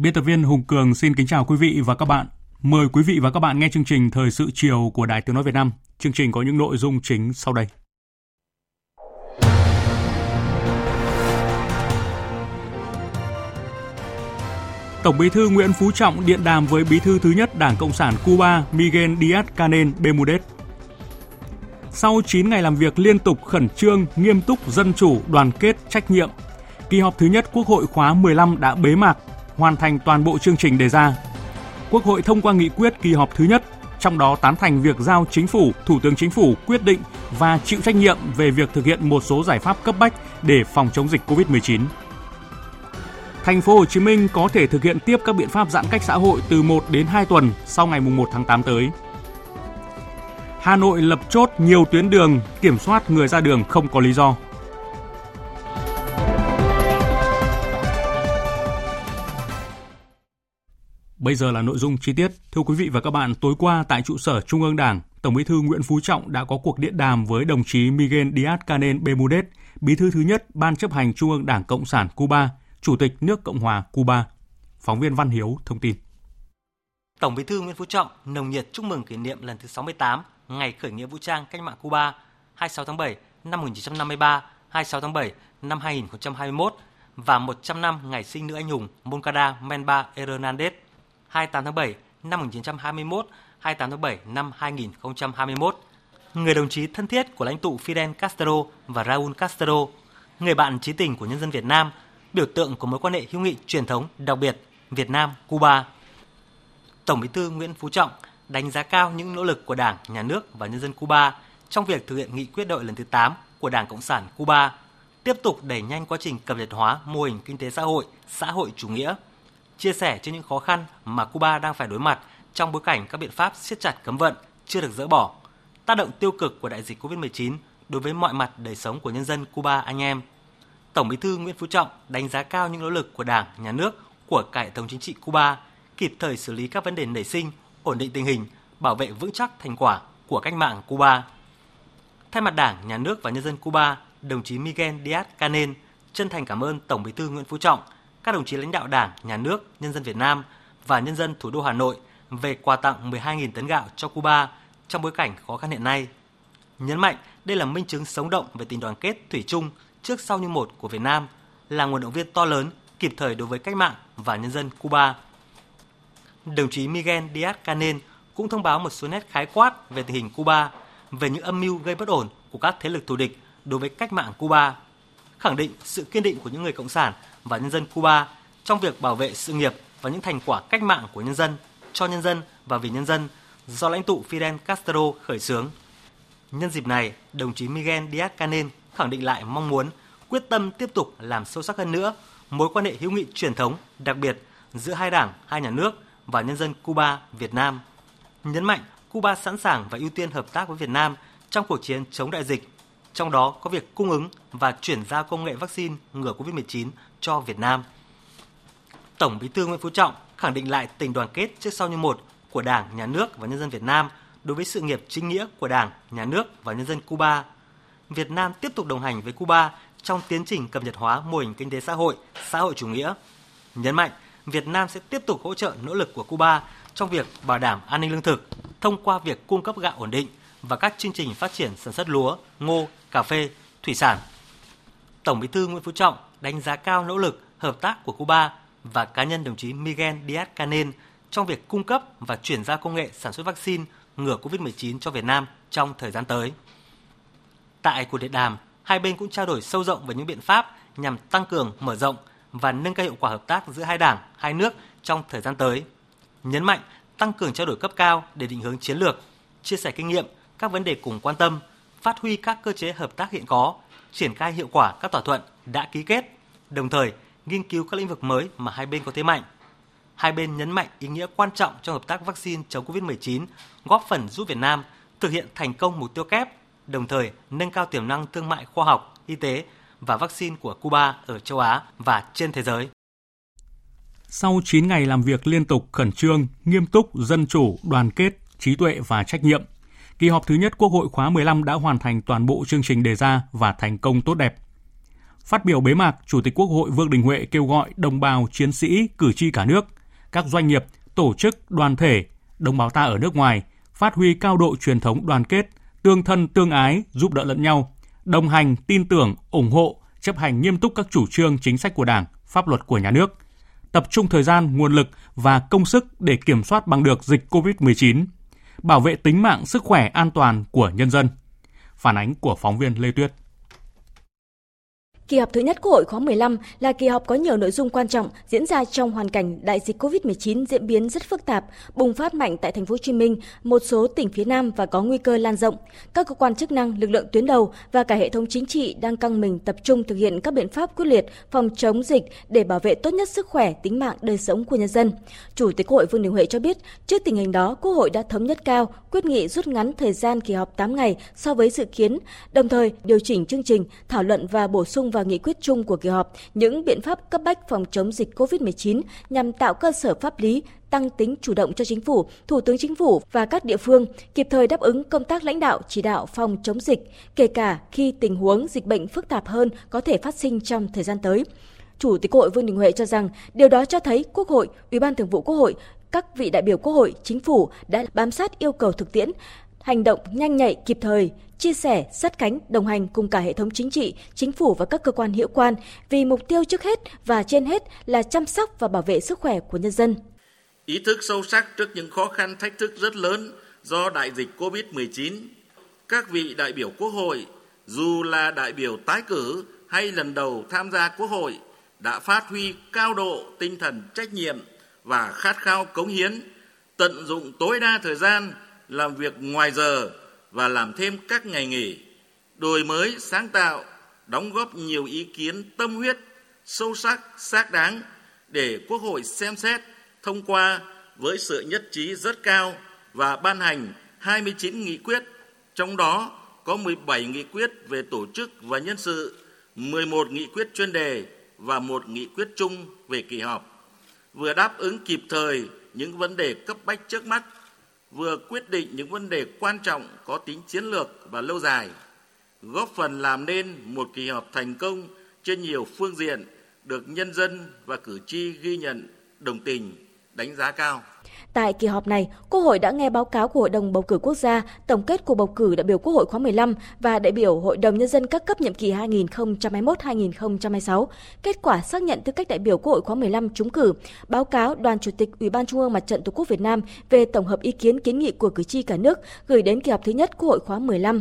Biên tập viên Hùng Cường xin kính chào quý vị và các bạn. Mời quý vị và các bạn nghe chương trình Thời sự chiều của Đài Tiếng Nói Việt Nam. Chương trình có những nội dung chính sau đây. Tổng bí thư Nguyễn Phú Trọng điện đàm với bí thư thứ nhất Đảng Cộng sản Cuba Miguel Díaz-Canel Bermudez. Sau 9 ngày làm việc liên tục khẩn trương, nghiêm túc, dân chủ, đoàn kết, trách nhiệm, kỳ họp thứ nhất Quốc hội khóa 15 đã bế mạc hoàn thành toàn bộ chương trình đề ra. Quốc hội thông qua nghị quyết kỳ họp thứ nhất, trong đó tán thành việc giao chính phủ, thủ tướng chính phủ quyết định và chịu trách nhiệm về việc thực hiện một số giải pháp cấp bách để phòng chống dịch COVID-19. Thành phố Hồ Chí Minh có thể thực hiện tiếp các biện pháp giãn cách xã hội từ 1 đến 2 tuần sau ngày 1 tháng 8 tới. Hà Nội lập chốt nhiều tuyến đường kiểm soát người ra đường không có lý do. Bây giờ là nội dung chi tiết. Thưa quý vị và các bạn, tối qua tại trụ sở Trung ương Đảng, Tổng Bí thư Nguyễn Phú Trọng đã có cuộc điện đàm với đồng chí Miguel Díaz-Canel Bermudez, Bí thư thứ nhất Ban chấp hành Trung ương Đảng Cộng sản Cuba, Chủ tịch nước Cộng hòa Cuba. Phóng viên Văn Hiếu thông tin. Tổng Bí thư Nguyễn Phú Trọng nồng nhiệt chúc mừng kỷ niệm lần thứ 68 ngày khởi nghĩa vũ trang cách mạng Cuba 26 tháng 7 năm 1953, 26 tháng 7 năm 2021 và 100 năm ngày sinh nữ anh hùng Moncada Menba Hernandez 28 tháng 7 năm 1921, 28 tháng 7 năm 2021. Người đồng chí thân thiết của lãnh tụ Fidel Castro và Raúl Castro, người bạn trí tình của nhân dân Việt Nam, biểu tượng của mối quan hệ hữu nghị truyền thống đặc biệt Việt Nam-Cuba. Tổng Bí thư Nguyễn Phú Trọng đánh giá cao những nỗ lực của Đảng, Nhà nước và nhân dân Cuba trong việc thực hiện nghị quyết đội lần thứ 8 của Đảng Cộng sản Cuba, tiếp tục đẩy nhanh quá trình cập nhật hóa mô hình kinh tế xã hội, xã hội chủ nghĩa – chia sẻ trên những khó khăn mà Cuba đang phải đối mặt trong bối cảnh các biện pháp siết chặt cấm vận chưa được dỡ bỏ, tác động tiêu cực của đại dịch COVID-19 đối với mọi mặt đời sống của nhân dân Cuba anh em. Tổng Bí thư Nguyễn Phú Trọng đánh giá cao những nỗ lực của Đảng, Nhà nước, của cả hệ thống chính trị Cuba kịp thời xử lý các vấn đề nảy sinh, ổn định tình hình, bảo vệ vững chắc thành quả của cách mạng Cuba. Thay mặt Đảng, Nhà nước và nhân dân Cuba, đồng chí Miguel Díaz-Canel chân thành cảm ơn Tổng Bí thư Nguyễn Phú Trọng – các đồng chí lãnh đạo Đảng, Nhà nước, nhân dân Việt Nam và nhân dân thủ đô Hà Nội về quà tặng 12.000 tấn gạo cho Cuba trong bối cảnh khó khăn hiện nay. Nhấn mạnh đây là minh chứng sống động về tình đoàn kết thủy chung trước sau như một của Việt Nam, là nguồn động viên to lớn kịp thời đối với cách mạng và nhân dân Cuba. Đồng chí Miguel Díaz-Canel cũng thông báo một số nét khái quát về tình hình Cuba, về những âm mưu gây bất ổn của các thế lực thù địch đối với cách mạng Cuba, khẳng định sự kiên định của những người cộng sản và nhân dân Cuba trong việc bảo vệ sự nghiệp và những thành quả cách mạng của nhân dân, cho nhân dân và vì nhân dân do lãnh tụ Fidel Castro khởi xướng. Nhân dịp này, đồng chí Miguel Díaz-Canel khẳng định lại mong muốn quyết tâm tiếp tục làm sâu sắc hơn nữa mối quan hệ hữu nghị truyền thống đặc biệt giữa hai đảng, hai nhà nước và nhân dân Cuba, Việt Nam. Nhấn mạnh Cuba sẵn sàng và ưu tiên hợp tác với Việt Nam trong cuộc chiến chống đại dịch, trong đó có việc cung ứng và chuyển giao công nghệ vaccine ngừa COVID-19 cho Việt Nam. Tổng Bí thư Nguyễn Phú Trọng khẳng định lại tình đoàn kết trước sau như một của Đảng, Nhà nước và nhân dân Việt Nam đối với sự nghiệp chính nghĩa của Đảng, Nhà nước và nhân dân Cuba. Việt Nam tiếp tục đồng hành với Cuba trong tiến trình cập nhật hóa mô hình kinh tế xã hội, xã hội chủ nghĩa. Nhấn mạnh, Việt Nam sẽ tiếp tục hỗ trợ nỗ lực của Cuba trong việc bảo đảm an ninh lương thực thông qua việc cung cấp gạo ổn định và các chương trình phát triển sản xuất lúa, ngô, cà phê, thủy sản. Tổng Bí thư Nguyễn Phú Trọng đánh giá cao nỗ lực hợp tác của Cuba và cá nhân đồng chí Miguel Díaz-Canel trong việc cung cấp và chuyển giao công nghệ sản xuất vaccine ngừa COVID-19 cho Việt Nam trong thời gian tới. Tại cuộc điện đàm, hai bên cũng trao đổi sâu rộng về những biện pháp nhằm tăng cường, mở rộng và nâng cao hiệu quả hợp tác giữa hai đảng, hai nước trong thời gian tới. Nhấn mạnh tăng cường trao đổi cấp cao để định hướng chiến lược, chia sẻ kinh nghiệm, các vấn đề cùng quan tâm, phát huy các cơ chế hợp tác hiện có, triển khai hiệu quả các thỏa thuận đã ký kết, đồng thời nghiên cứu các lĩnh vực mới mà hai bên có thế mạnh. Hai bên nhấn mạnh ý nghĩa quan trọng trong hợp tác vaccine chống COVID-19, góp phần giúp Việt Nam thực hiện thành công mục tiêu kép, đồng thời nâng cao tiềm năng thương mại khoa học, y tế và vaccine của Cuba ở châu Á và trên thế giới. Sau 9 ngày làm việc liên tục khẩn trương, nghiêm túc, dân chủ, đoàn kết, trí tuệ và trách nhiệm, kỳ họp thứ nhất Quốc hội khóa 15 đã hoàn thành toàn bộ chương trình đề ra và thành công tốt đẹp. Phát biểu bế mạc, Chủ tịch Quốc hội Vương Đình Huệ kêu gọi đồng bào, chiến sĩ, cử tri cả nước, các doanh nghiệp, tổ chức, đoàn thể, đồng bào ta ở nước ngoài phát huy cao độ truyền thống đoàn kết, tương thân tương ái, giúp đỡ lẫn nhau, đồng hành, tin tưởng, ủng hộ, chấp hành nghiêm túc các chủ trương chính sách của Đảng, pháp luật của nhà nước, tập trung thời gian, nguồn lực và công sức để kiểm soát bằng được dịch COVID-19, bảo vệ tính mạng, sức khỏe an toàn của nhân dân. Phản ánh của phóng viên Lê Tuyết. Kỳ họp thứ nhất Quốc hội khóa 15 là kỳ họp có nhiều nội dung quan trọng diễn ra trong hoàn cảnh đại dịch COVID-19 diễn biến rất phức tạp, bùng phát mạnh tại thành phố Hồ Chí Minh, một số tỉnh phía Nam và có nguy cơ lan rộng. Các cơ quan chức năng, lực lượng tuyến đầu và cả hệ thống chính trị đang căng mình tập trung thực hiện các biện pháp quyết liệt phòng chống dịch để bảo vệ tốt nhất sức khỏe, tính mạng, đời sống của nhân dân. Chủ tịch Quốc hội Vương Đình Huệ cho biết, trước tình hình đó, Quốc hội đã thống nhất cao quyết nghị rút ngắn thời gian kỳ họp 8 ngày so với dự kiến, đồng thời điều chỉnh chương trình, thảo luận và bổ sung vào nghị quyết chung của kỳ họp những biện pháp cấp bách phòng chống dịch COVID-19 nhằm tạo cơ sở pháp lý, tăng tính chủ động cho chính phủ, thủ tướng chính phủ và các địa phương kịp thời đáp ứng công tác lãnh đạo chỉ đạo phòng chống dịch, kể cả khi tình huống dịch bệnh phức tạp hơn có thể phát sinh trong thời gian tới. Chủ tịch Quốc hội Vương Đình Huệ cho rằng điều đó cho thấy Quốc hội, Ủy ban Thường vụ Quốc hội, các vị đại biểu Quốc hội, chính phủ đã bám sát yêu cầu thực tiễn, hành động nhanh nhạy kịp thời, chia sẻ, sát cánh, đồng hành cùng cả hệ thống chính trị, chính phủ và các cơ quan hiệu quan vì mục tiêu trước hết và trên hết là chăm sóc và bảo vệ sức khỏe của nhân dân. Ý thức sâu sắc trước những khó khăn thách thức rất lớn do đại dịch COVID-19, các vị đại biểu Quốc hội dù là đại biểu tái cử hay lần đầu tham gia Quốc hội đã phát huy cao độ tinh thần trách nhiệm và khát khao cống hiến, tận dụng tối đa thời gian làm việc ngoài giờ và làm thêm các ngày nghỉ, đổi mới sáng tạo, đóng góp nhiều ý kiến tâm huyết, sâu sắc, xác đáng để Quốc hội xem xét, thông qua với sự nhất trí rất cao và ban hành 29 nghị quyết, trong đó có 17 nghị quyết về tổ chức và nhân sự, 11 nghị quyết chuyên đề và một nghị quyết chung về kỳ họp, vừa đáp ứng kịp thời những vấn đề cấp bách trước mắt vừa quyết định những vấn đề quan trọng có tính chiến lược và lâu dài, góp phần làm nên một kỳ họp thành công trên nhiều phương diện được nhân dân và cử tri ghi nhận, đồng tình, đánh giá cao. Tại kỳ họp này, Quốc hội đã nghe báo cáo của Hội đồng bầu cử quốc gia, tổng kết cuộc bầu cử đại biểu Quốc hội khóa 15 và đại biểu Hội đồng nhân dân các cấp nhiệm kỳ 2021-2026, kết quả xác nhận tư cách đại biểu Quốc hội khóa 15 trúng cử, báo cáo Đoàn Chủ tịch Ủy ban Trung ương Mặt trận Tổ quốc Việt Nam về tổng hợp ý kiến kiến nghị của cử tri cả nước gửi đến kỳ họp thứ nhất Quốc hội khóa 15.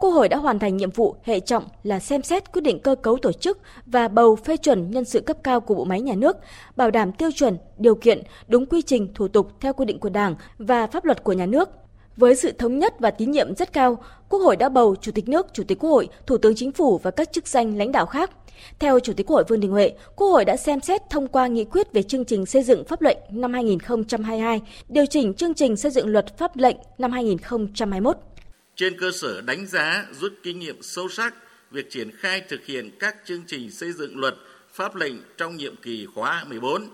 Quốc hội đã hoàn thành nhiệm vụ hệ trọng là xem xét quyết định cơ cấu tổ chức và bầu phê chuẩn nhân sự cấp cao của bộ máy nhà nước, bảo đảm tiêu chuẩn, điều kiện, đúng quy trình, thủ tục theo quy định của Đảng và pháp luật của nhà nước. Với sự thống nhất và tín nhiệm rất cao, Quốc hội đã bầu Chủ tịch nước, Chủ tịch Quốc hội, Thủ tướng Chính phủ và các chức danh lãnh đạo khác. Theo Chủ tịch Quốc hội Vương Đình Huệ, Quốc hội đã xem xét thông qua nghị quyết về chương trình xây dựng pháp lệnh năm 2022, điều chỉnh chương trình xây dựng luật pháp lệnh năm 2021 trên cơ sở đánh giá rút kinh nghiệm sâu sắc việc triển khai thực hiện các chương trình xây dựng luật pháp lệnh trong nhiệm kỳ khóa 14,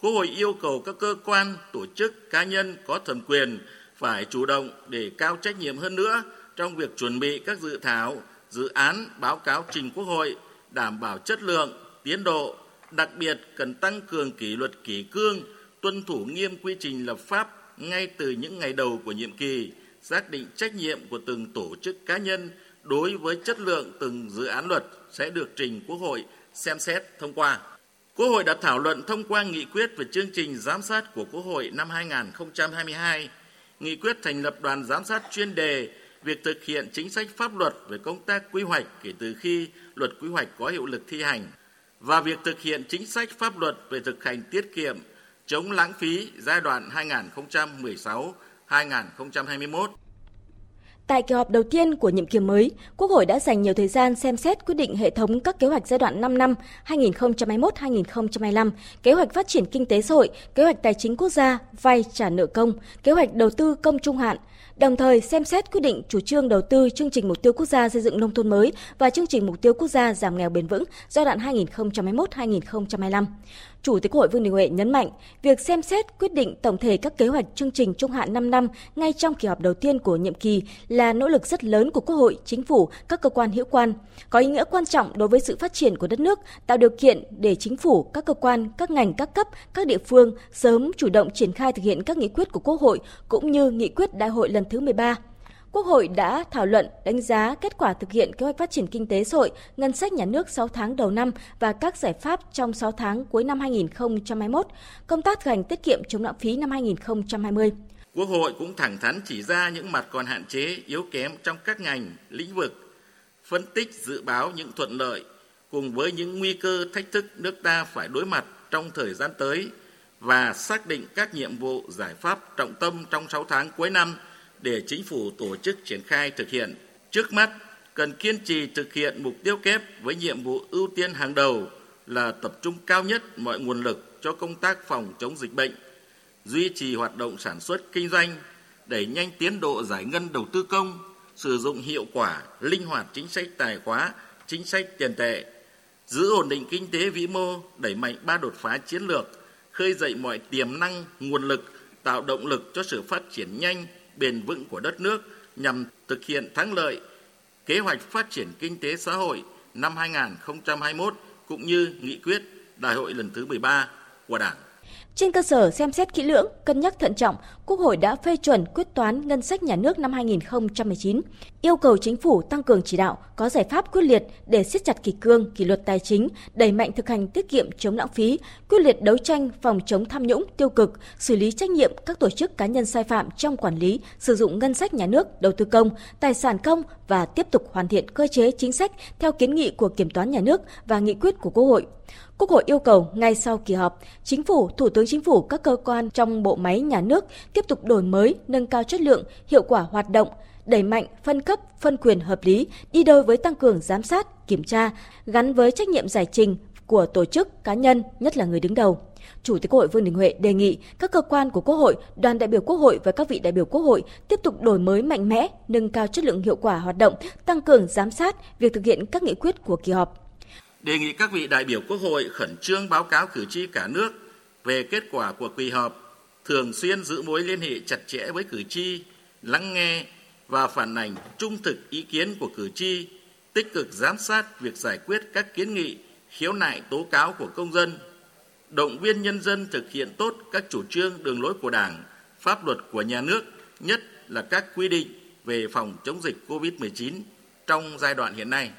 Quốc hội yêu cầu các cơ quan, tổ chức, cá nhân có thẩm quyền phải chủ động để cao trách nhiệm hơn nữa trong việc chuẩn bị các dự thảo, dự án, báo cáo trình Quốc hội, đảm bảo chất lượng, tiến độ, đặc biệt cần tăng cường kỷ luật kỷ cương, tuân thủ nghiêm quy trình lập pháp ngay từ những ngày đầu của nhiệm kỳ, xác định trách nhiệm của từng tổ chức cá nhân đối với chất lượng từng dự án luật sẽ được trình Quốc hội xem xét thông qua. Quốc hội đã thảo luận thông qua nghị quyết về chương trình giám sát của Quốc hội năm 2022, nghị quyết thành lập đoàn giám sát chuyên đề việc thực hiện chính sách pháp luật về công tác quy hoạch kể từ khi luật quy hoạch có hiệu lực thi hành. và việc thực hiện chính sách pháp luật về thực hành tiết kiệm chống lãng phí giai đoạn 2016. 2021. Tại kỳ họp đầu tiên của nhiệm kỳ mới, Quốc hội đã dành nhiều thời gian xem xét quyết định hệ thống các kế hoạch giai đoạn 5 năm 2021-2025, kế hoạch phát triển kinh tế xã hội, kế hoạch tài chính quốc gia, vay trả nợ công, kế hoạch đầu tư công trung hạn, đồng thời xem xét quyết định chủ trương đầu tư chương trình mục tiêu quốc gia xây dựng nông thôn mới và chương trình mục tiêu quốc gia giảm nghèo bền vững giai đoạn 2021-2025. Chủ tịch Hội Vương Đình Huệ nhấn mạnh, việc xem xét quyết định tổng thể các kế hoạch chương trình trung hạn 5 năm ngay trong kỳ họp đầu tiên của nhiệm kỳ là nỗ lực rất lớn của Quốc hội, Chính phủ, các cơ quan hữu quan, có ý nghĩa quan trọng đối với sự phát triển của đất nước, tạo điều kiện để Chính phủ, các cơ quan, các ngành các cấp, các địa phương sớm chủ động triển khai thực hiện các nghị quyết của Quốc hội cũng như nghị quyết Đại hội lần thứ 13 Quốc hội đã thảo luận đánh giá kết quả thực hiện kế hoạch phát triển kinh tế xã hội, ngân sách nhà nước 6 tháng đầu năm và các giải pháp trong 6 tháng cuối năm 2021, công tác thực hành tiết kiệm chống lãng phí năm 2020. Quốc hội cũng thẳng thắn chỉ ra những mặt còn hạn chế, yếu kém trong các ngành, lĩnh vực, phân tích dự báo những thuận lợi cùng với những nguy cơ thách thức nước ta phải đối mặt trong thời gian tới và xác định các nhiệm vụ giải pháp trọng tâm trong 6 tháng cuối năm – để chính phủ tổ chức triển khai thực hiện. Trước mắt, cần kiên trì thực hiện mục tiêu kép với nhiệm vụ ưu tiên hàng đầu là tập trung cao nhất mọi nguồn lực cho công tác phòng chống dịch bệnh, duy trì hoạt động sản xuất kinh doanh, đẩy nhanh tiến độ giải ngân đầu tư công, sử dụng hiệu quả, linh hoạt chính sách tài khóa, chính sách tiền tệ, giữ ổn định kinh tế vĩ mô, đẩy mạnh ba đột phá chiến lược, khơi dậy mọi tiềm năng, nguồn lực, tạo động lực cho sự phát triển nhanh, bền vững của đất nước nhằm thực hiện thắng lợi kế hoạch phát triển kinh tế xã hội năm 2021 cũng như nghị quyết đại hội lần thứ 13 của Đảng. Trên cơ sở xem xét kỹ lưỡng, cân nhắc thận trọng, Quốc hội đã phê chuẩn quyết toán ngân sách nhà nước năm 2019, yêu cầu chính phủ tăng cường chỉ đạo, có giải pháp quyết liệt để siết chặt kỷ cương, kỷ luật tài chính, đẩy mạnh thực hành tiết kiệm chống lãng phí, quyết liệt đấu tranh phòng chống tham nhũng tiêu cực, xử lý trách nhiệm các tổ chức cá nhân sai phạm trong quản lý, sử dụng ngân sách nhà nước, đầu tư công, tài sản công và tiếp tục hoàn thiện cơ chế chính sách theo kiến nghị của Kiểm toán nhà nước và nghị quyết của Quốc hội. Quốc hội yêu cầu ngay sau kỳ họp, Chính phủ, Thủ tướng Chính phủ, các cơ quan trong bộ máy nhà nước tiếp tục đổi mới, nâng cao chất lượng, hiệu quả hoạt động, đẩy mạnh phân cấp, phân quyền hợp lý, đi đôi với tăng cường giám sát, kiểm tra, gắn với trách nhiệm giải trình của tổ chức, cá nhân, nhất là người đứng đầu. Chủ tịch Quốc hội Vương Đình Huệ đề nghị các cơ quan của Quốc hội, đoàn đại biểu Quốc hội và các vị đại biểu Quốc hội tiếp tục đổi mới mạnh mẽ, nâng cao chất lượng hiệu quả hoạt động, tăng cường giám sát việc thực hiện các nghị quyết của kỳ họp đề nghị các vị đại biểu Quốc hội khẩn trương báo cáo cử tri cả nước về kết quả của kỳ họp, thường xuyên giữ mối liên hệ chặt chẽ với cử tri, lắng nghe và phản ảnh trung thực ý kiến của cử tri, tích cực giám sát việc giải quyết các kiến nghị, khiếu nại tố cáo của công dân, động viên nhân dân thực hiện tốt các chủ trương đường lối của Đảng, pháp luật của nhà nước, nhất là các quy định về phòng chống dịch COVID-19 trong giai đoạn hiện nay.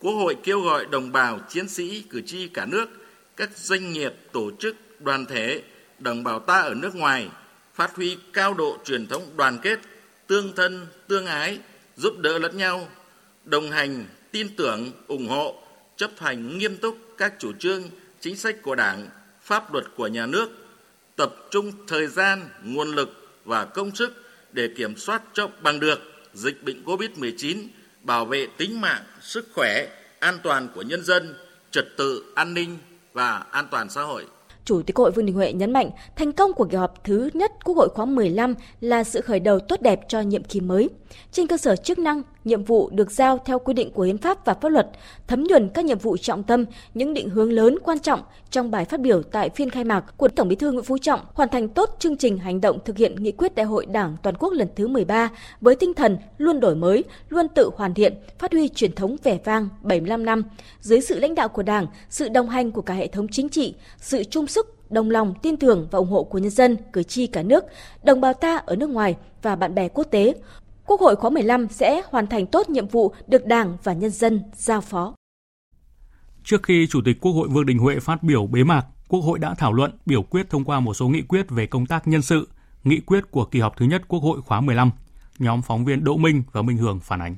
Quốc hội kêu gọi đồng bào, chiến sĩ, cử tri cả nước, các doanh nghiệp, tổ chức, đoàn thể, đồng bào ta ở nước ngoài phát huy cao độ truyền thống đoàn kết, tương thân, tương ái, giúp đỡ lẫn nhau, đồng hành, tin tưởng, ủng hộ, chấp hành nghiêm túc các chủ trương, chính sách của Đảng, pháp luật của nhà nước, tập trung thời gian, nguồn lực và công sức để kiểm soát cho bằng được dịch bệnh COVID-19 bảo vệ tính mạng, sức khỏe, an toàn của nhân dân, trật tự an ninh và an toàn xã hội. Chủ tịch Hội Vương Đình Huệ nhấn mạnh, thành công của kỳ họp thứ nhất Quốc hội khóa 15 là sự khởi đầu tốt đẹp cho nhiệm kỳ mới. Trên cơ sở chức năng, nhiệm vụ được giao theo quy định của hiến pháp và pháp luật, thấm nhuần các nhiệm vụ trọng tâm, những định hướng lớn quan trọng trong bài phát biểu tại phiên khai mạc của Tổng Bí thư Nguyễn Phú Trọng hoàn thành tốt chương trình hành động thực hiện nghị quyết Đại hội Đảng toàn quốc lần thứ 13 với tinh thần luôn đổi mới, luôn tự hoàn thiện, phát huy truyền thống vẻ vang 75 năm. Dưới sự lãnh đạo của Đảng, sự đồng hành của cả hệ thống chính trị, sự chung sức đồng lòng tin tưởng và ủng hộ của nhân dân, cử tri cả nước, đồng bào ta ở nước ngoài và bạn bè quốc tế, Quốc hội khóa 15 sẽ hoàn thành tốt nhiệm vụ được Đảng và nhân dân giao phó. Trước khi Chủ tịch Quốc hội Vương Đình Huệ phát biểu bế mạc, Quốc hội đã thảo luận biểu quyết thông qua một số nghị quyết về công tác nhân sự, nghị quyết của kỳ họp thứ nhất Quốc hội khóa 15. Nhóm phóng viên Đỗ Minh và Minh Hường phản ánh.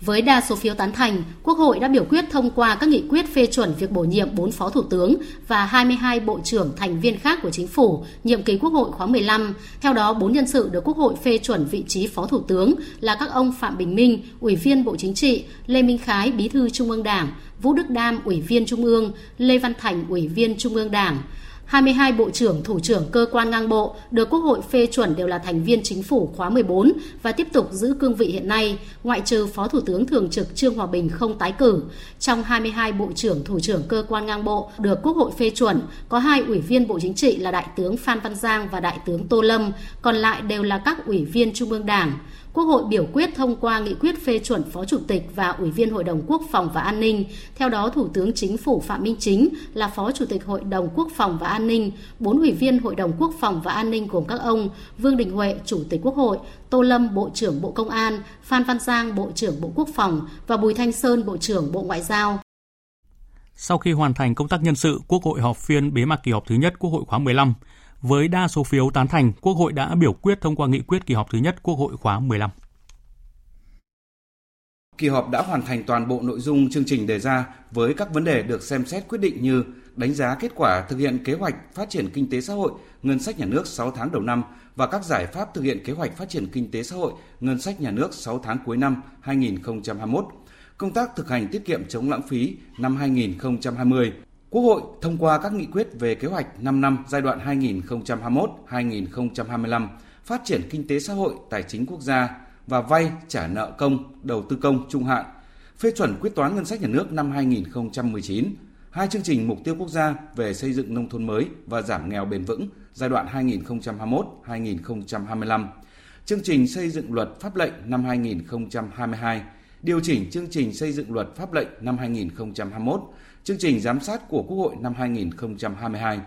Với đa số phiếu tán thành, Quốc hội đã biểu quyết thông qua các nghị quyết phê chuẩn việc bổ nhiệm 4 phó thủ tướng và 22 bộ trưởng thành viên khác của chính phủ nhiệm kỳ Quốc hội khóa 15. Theo đó, 4 nhân sự được Quốc hội phê chuẩn vị trí phó thủ tướng là các ông Phạm Bình Minh, Ủy viên Bộ Chính trị, Lê Minh Khái, Bí thư Trung ương Đảng, Vũ Đức Đam, Ủy viên Trung ương, Lê Văn Thành, Ủy viên Trung ương Đảng. 22 bộ trưởng, thủ trưởng cơ quan ngang bộ được Quốc hội phê chuẩn đều là thành viên chính phủ khóa 14 và tiếp tục giữ cương vị hiện nay, ngoại trừ Phó Thủ tướng Thường trực Trương Hòa Bình không tái cử. Trong 22 bộ trưởng, thủ trưởng cơ quan ngang bộ được Quốc hội phê chuẩn, có hai ủy viên Bộ Chính trị là Đại tướng Phan Văn Giang và Đại tướng Tô Lâm, còn lại đều là các ủy viên Trung ương Đảng. Quốc hội biểu quyết thông qua nghị quyết phê chuẩn Phó Chủ tịch và Ủy viên Hội đồng Quốc phòng và An ninh. Theo đó, Thủ tướng Chính phủ Phạm Minh Chính là Phó Chủ tịch Hội đồng Quốc phòng và An ninh, bốn ủy viên Hội đồng Quốc phòng và An ninh gồm các ông Vương Đình Huệ, Chủ tịch Quốc hội, Tô Lâm, Bộ trưởng Bộ Công an, Phan Văn Giang, Bộ trưởng Bộ Quốc phòng và Bùi Thanh Sơn, Bộ trưởng Bộ Ngoại giao. Sau khi hoàn thành công tác nhân sự, Quốc hội họp phiên bế mạc kỳ họp thứ nhất Quốc hội khóa 15. Với đa số phiếu tán thành, Quốc hội đã biểu quyết thông qua nghị quyết kỳ họp thứ nhất Quốc hội khóa 15. Kỳ họp đã hoàn thành toàn bộ nội dung chương trình đề ra với các vấn đề được xem xét quyết định như đánh giá kết quả thực hiện kế hoạch phát triển kinh tế xã hội, ngân sách nhà nước 6 tháng đầu năm và các giải pháp thực hiện kế hoạch phát triển kinh tế xã hội, ngân sách nhà nước 6 tháng cuối năm 2021, công tác thực hành tiết kiệm chống lãng phí năm 2020, Quốc hội thông qua các nghị quyết về kế hoạch 5 năm giai đoạn 2021-2025 phát triển kinh tế xã hội, tài chính quốc gia và vay trả nợ công, đầu tư công trung hạn, phê chuẩn quyết toán ngân sách nhà nước năm 2019, hai chương trình mục tiêu quốc gia về xây dựng nông thôn mới và giảm nghèo bền vững giai đoạn 2021-2025, chương trình xây dựng luật pháp lệnh năm 2022, điều chỉnh chương trình xây dựng luật pháp lệnh năm 2021, chương trình giám sát của Quốc hội năm 2022,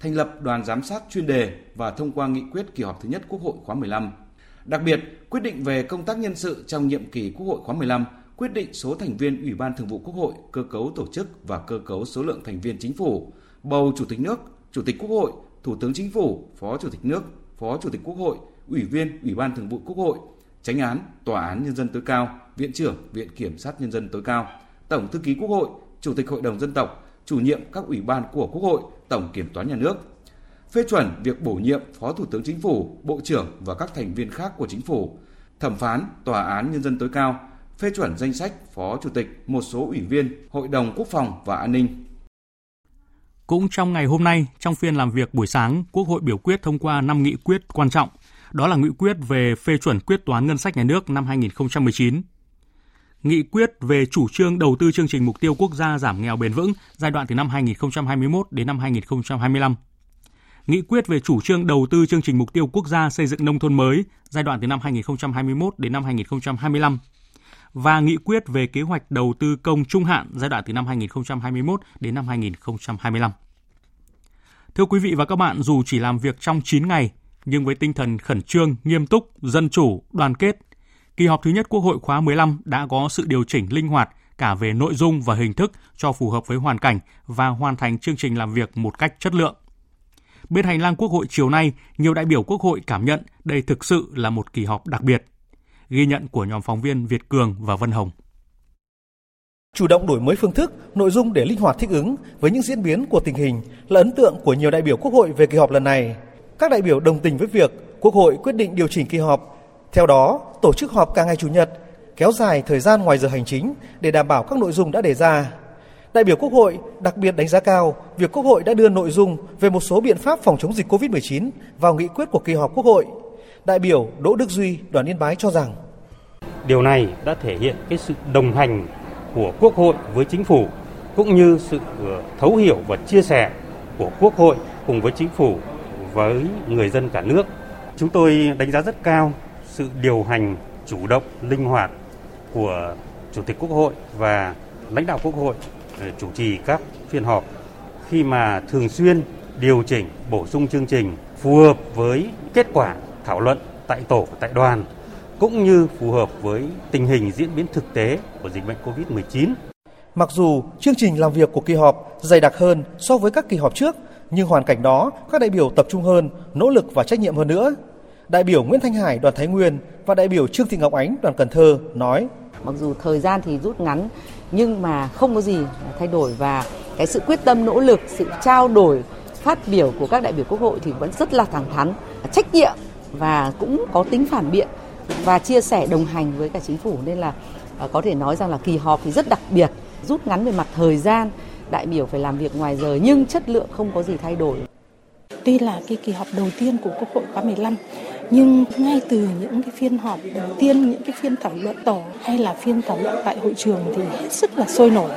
thành lập đoàn giám sát chuyên đề và thông qua nghị quyết kỳ họp thứ nhất Quốc hội khóa 15. Đặc biệt, quyết định về công tác nhân sự trong nhiệm kỳ Quốc hội khóa 15, quyết định số thành viên Ủy ban Thường vụ Quốc hội, cơ cấu tổ chức và cơ cấu số lượng thành viên chính phủ, bầu Chủ tịch nước, Chủ tịch Quốc hội, Thủ tướng Chính phủ, Phó Chủ tịch nước, Phó Chủ tịch Quốc hội, Ủy viên Ủy ban Thường vụ Quốc hội, Tránh án, Tòa án Nhân dân tối cao, Viện trưởng Viện Kiểm sát Nhân dân tối cao, Tổng Thư ký Quốc hội, Chủ tịch Hội đồng Dân tộc, chủ nhiệm các ủy ban của Quốc hội, Tổng Kiểm toán Nhà nước, phê chuẩn việc bổ nhiệm Phó Thủ tướng Chính phủ, Bộ trưởng và các thành viên khác của Chính phủ, thẩm phán Tòa án Nhân dân tối cao, phê chuẩn danh sách Phó Chủ tịch một số ủy viên Hội đồng Quốc phòng và An ninh. Cũng trong ngày hôm nay, trong phiên làm việc buổi sáng, Quốc hội biểu quyết thông qua 5 nghị quyết quan trọng. Đó là nghị quyết về phê chuẩn quyết toán ngân sách nhà nước năm 2019, nghị quyết về chủ trương đầu tư chương trình mục tiêu quốc gia giảm nghèo bền vững giai đoạn từ năm 2021 đến năm 2025 nghị quyết về chủ trương đầu tư chương trình mục tiêu quốc gia xây dựng nông thôn mới giai đoạn từ năm 2021 đến năm 2025 và nghị quyết về kế hoạch đầu tư công trung hạn giai đoạn từ năm 2021 đến năm 2025. Thưa quý vị và các bạn, dù chỉ làm việc trong 9 ngày, nhưng với tinh thần khẩn trương, nghiêm túc, dân chủ, đoàn kết, kỳ họp thứ nhất Quốc hội khóa 15 đã có sự điều chỉnh linh hoạt cả về nội dung và hình thức cho phù hợp với hoàn cảnh và hoàn thành chương trình làm việc một cách chất lượng. Bên hành lang Quốc hội chiều nay, nhiều đại biểu Quốc hội cảm nhận đây thực sự là một kỳ họp đặc biệt. Ghi nhận của nhóm phóng viên Việt Cường và Vân Hồng. Chủ động đổi mới phương thức, nội dung để linh hoạt thích ứng với những diễn biến của tình hình là ấn tượng của nhiều đại biểu Quốc hội về kỳ họp lần này. Các đại biểu đồng tình với việc Quốc hội quyết định điều chỉnh kỳ họp. Theo đó, tổ chức họp cả ngày Chủ nhật, kéo dài thời gian ngoài giờ hành chính để đảm bảo các nội dung đã đề ra. Đại biểu Quốc hội đặc biệt đánh giá cao việc Quốc hội đã đưa nội dung về một số biện pháp phòng chống dịch COVID-19 vào nghị quyết của kỳ họp Quốc hội. Đại biểu Đỗ Đức Duy, đoàn Yên Bái cho rằng Điều này đã thể hiện cái sự đồng hành của Quốc hội với chính phủ cũng như sự ờ, thấu hiểu và chia sẻ của Quốc hội cùng với chính phủ với người dân cả nước. Chúng tôi đánh giá rất cao sự điều hành chủ động, linh hoạt của Chủ tịch Quốc hội và lãnh đạo Quốc hội chủ trì các phiên họp khi mà thường xuyên điều chỉnh bổ sung chương trình phù hợp với kết quả thảo luận tại tổ tại đoàn cũng như phù hợp với tình hình diễn biến thực tế của dịch bệnh Covid-19. Mặc dù chương trình làm việc của kỳ họp dày đặc hơn so với các kỳ họp trước, nhưng hoàn cảnh đó các đại biểu tập trung hơn, nỗ lực và trách nhiệm hơn nữa. Đại biểu Nguyễn Thanh Hải đoàn Thái Nguyên và đại biểu Trương Thị Ngọc Ánh đoàn Cần Thơ nói: Mặc dù thời gian thì rút ngắn nhưng mà không có gì thay đổi và cái sự quyết tâm nỗ lực, sự trao đổi phát biểu của các đại biểu Quốc hội thì vẫn rất là thẳng thắn, trách nhiệm và cũng có tính phản biện và chia sẻ đồng hành với cả chính phủ nên là à, có thể nói rằng là kỳ họp thì rất đặc biệt, rút ngắn về mặt thời gian, đại biểu phải làm việc ngoài giờ nhưng chất lượng không có gì thay đổi. Tuy là cái kỳ họp đầu tiên của Quốc hội khóa 15 nhưng ngay từ những cái phiên họp đầu tiên, những cái phiên thảo luận tổ hay là phiên thảo luận tại hội trường thì hết sức là sôi nổi.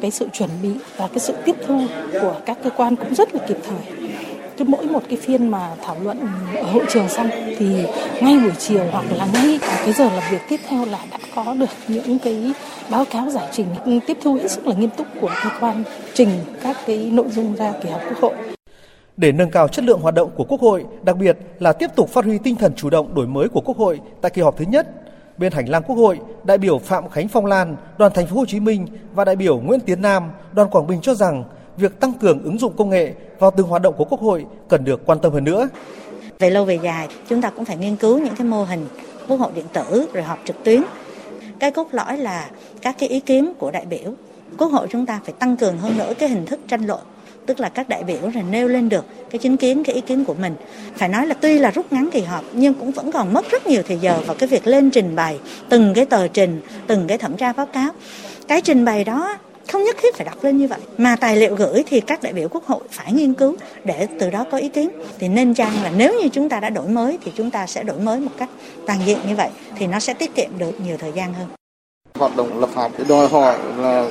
Cái sự chuẩn bị và cái sự tiếp thu của các cơ quan cũng rất là kịp thời cứ mỗi một cái phiên mà thảo luận ở hội trường xong thì ngay buổi chiều hoặc là ngay cái giờ làm việc tiếp theo là đã có được những cái báo cáo giải trình tiếp thu hết sức là nghiêm túc của cơ quan trình các cái nội dung ra kỳ họp quốc hội để nâng cao chất lượng hoạt động của Quốc hội, đặc biệt là tiếp tục phát huy tinh thần chủ động đổi mới của Quốc hội tại kỳ họp thứ nhất. Bên hành lang Quốc hội, đại biểu Phạm Khánh Phong Lan, đoàn Thành phố Hồ Chí Minh và đại biểu Nguyễn Tiến Nam, đoàn Quảng Bình cho rằng việc tăng cường ứng dụng công nghệ vào từng hoạt động của Quốc hội cần được quan tâm hơn nữa. Về lâu về dài, chúng ta cũng phải nghiên cứu những cái mô hình Quốc hội điện tử rồi họp trực tuyến. Cái cốt lõi là các cái ý kiến của đại biểu. Quốc hội chúng ta phải tăng cường hơn nữa cái hình thức tranh luận tức là các đại biểu là nêu lên được cái chính kiến, cái ý kiến của mình. Phải nói là tuy là rút ngắn kỳ họp, nhưng cũng vẫn còn mất rất nhiều thời giờ vào cái việc lên trình bày từng cái tờ trình, từng cái thẩm tra báo cáo. Cái trình bày đó không nhất thiết phải đọc lên như vậy, mà tài liệu gửi thì các đại biểu quốc hội phải nghiên cứu để từ đó có ý kiến. Thì nên chăng là nếu như chúng ta đã đổi mới thì chúng ta sẽ đổi mới một cách toàn diện như vậy thì nó sẽ tiết kiệm được nhiều thời gian hơn. Hoạt động lập pháp đòi hỏi là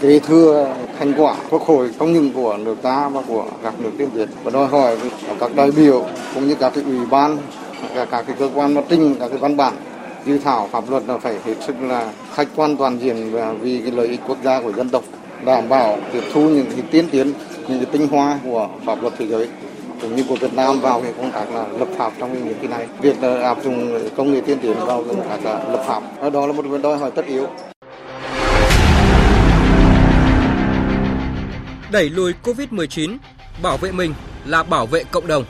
kế thừa thành quả quốc hội không những của nước ta mà của các nước tiên tiến và đòi hỏi các đại biểu cũng như các cái ủy ban các, các cái cơ quan mà trình các cái văn bản dự thảo pháp luật là phải hết sức là khách quan toàn diện và vì cái lợi ích quốc gia của dân tộc đảm bảo tiếp thu những cái tiến tiến những cái tinh hoa của pháp luật thế giới cũng như của Việt Nam vào cái công tác là lập pháp trong những cái này. Việc là ờ, áp dụng công nghệ tiên tiến vào công tác là lập pháp. Đó là một vấn đòi hỏi tất yếu. Đẩy lùi Covid-19 bảo vệ mình là bảo vệ cộng đồng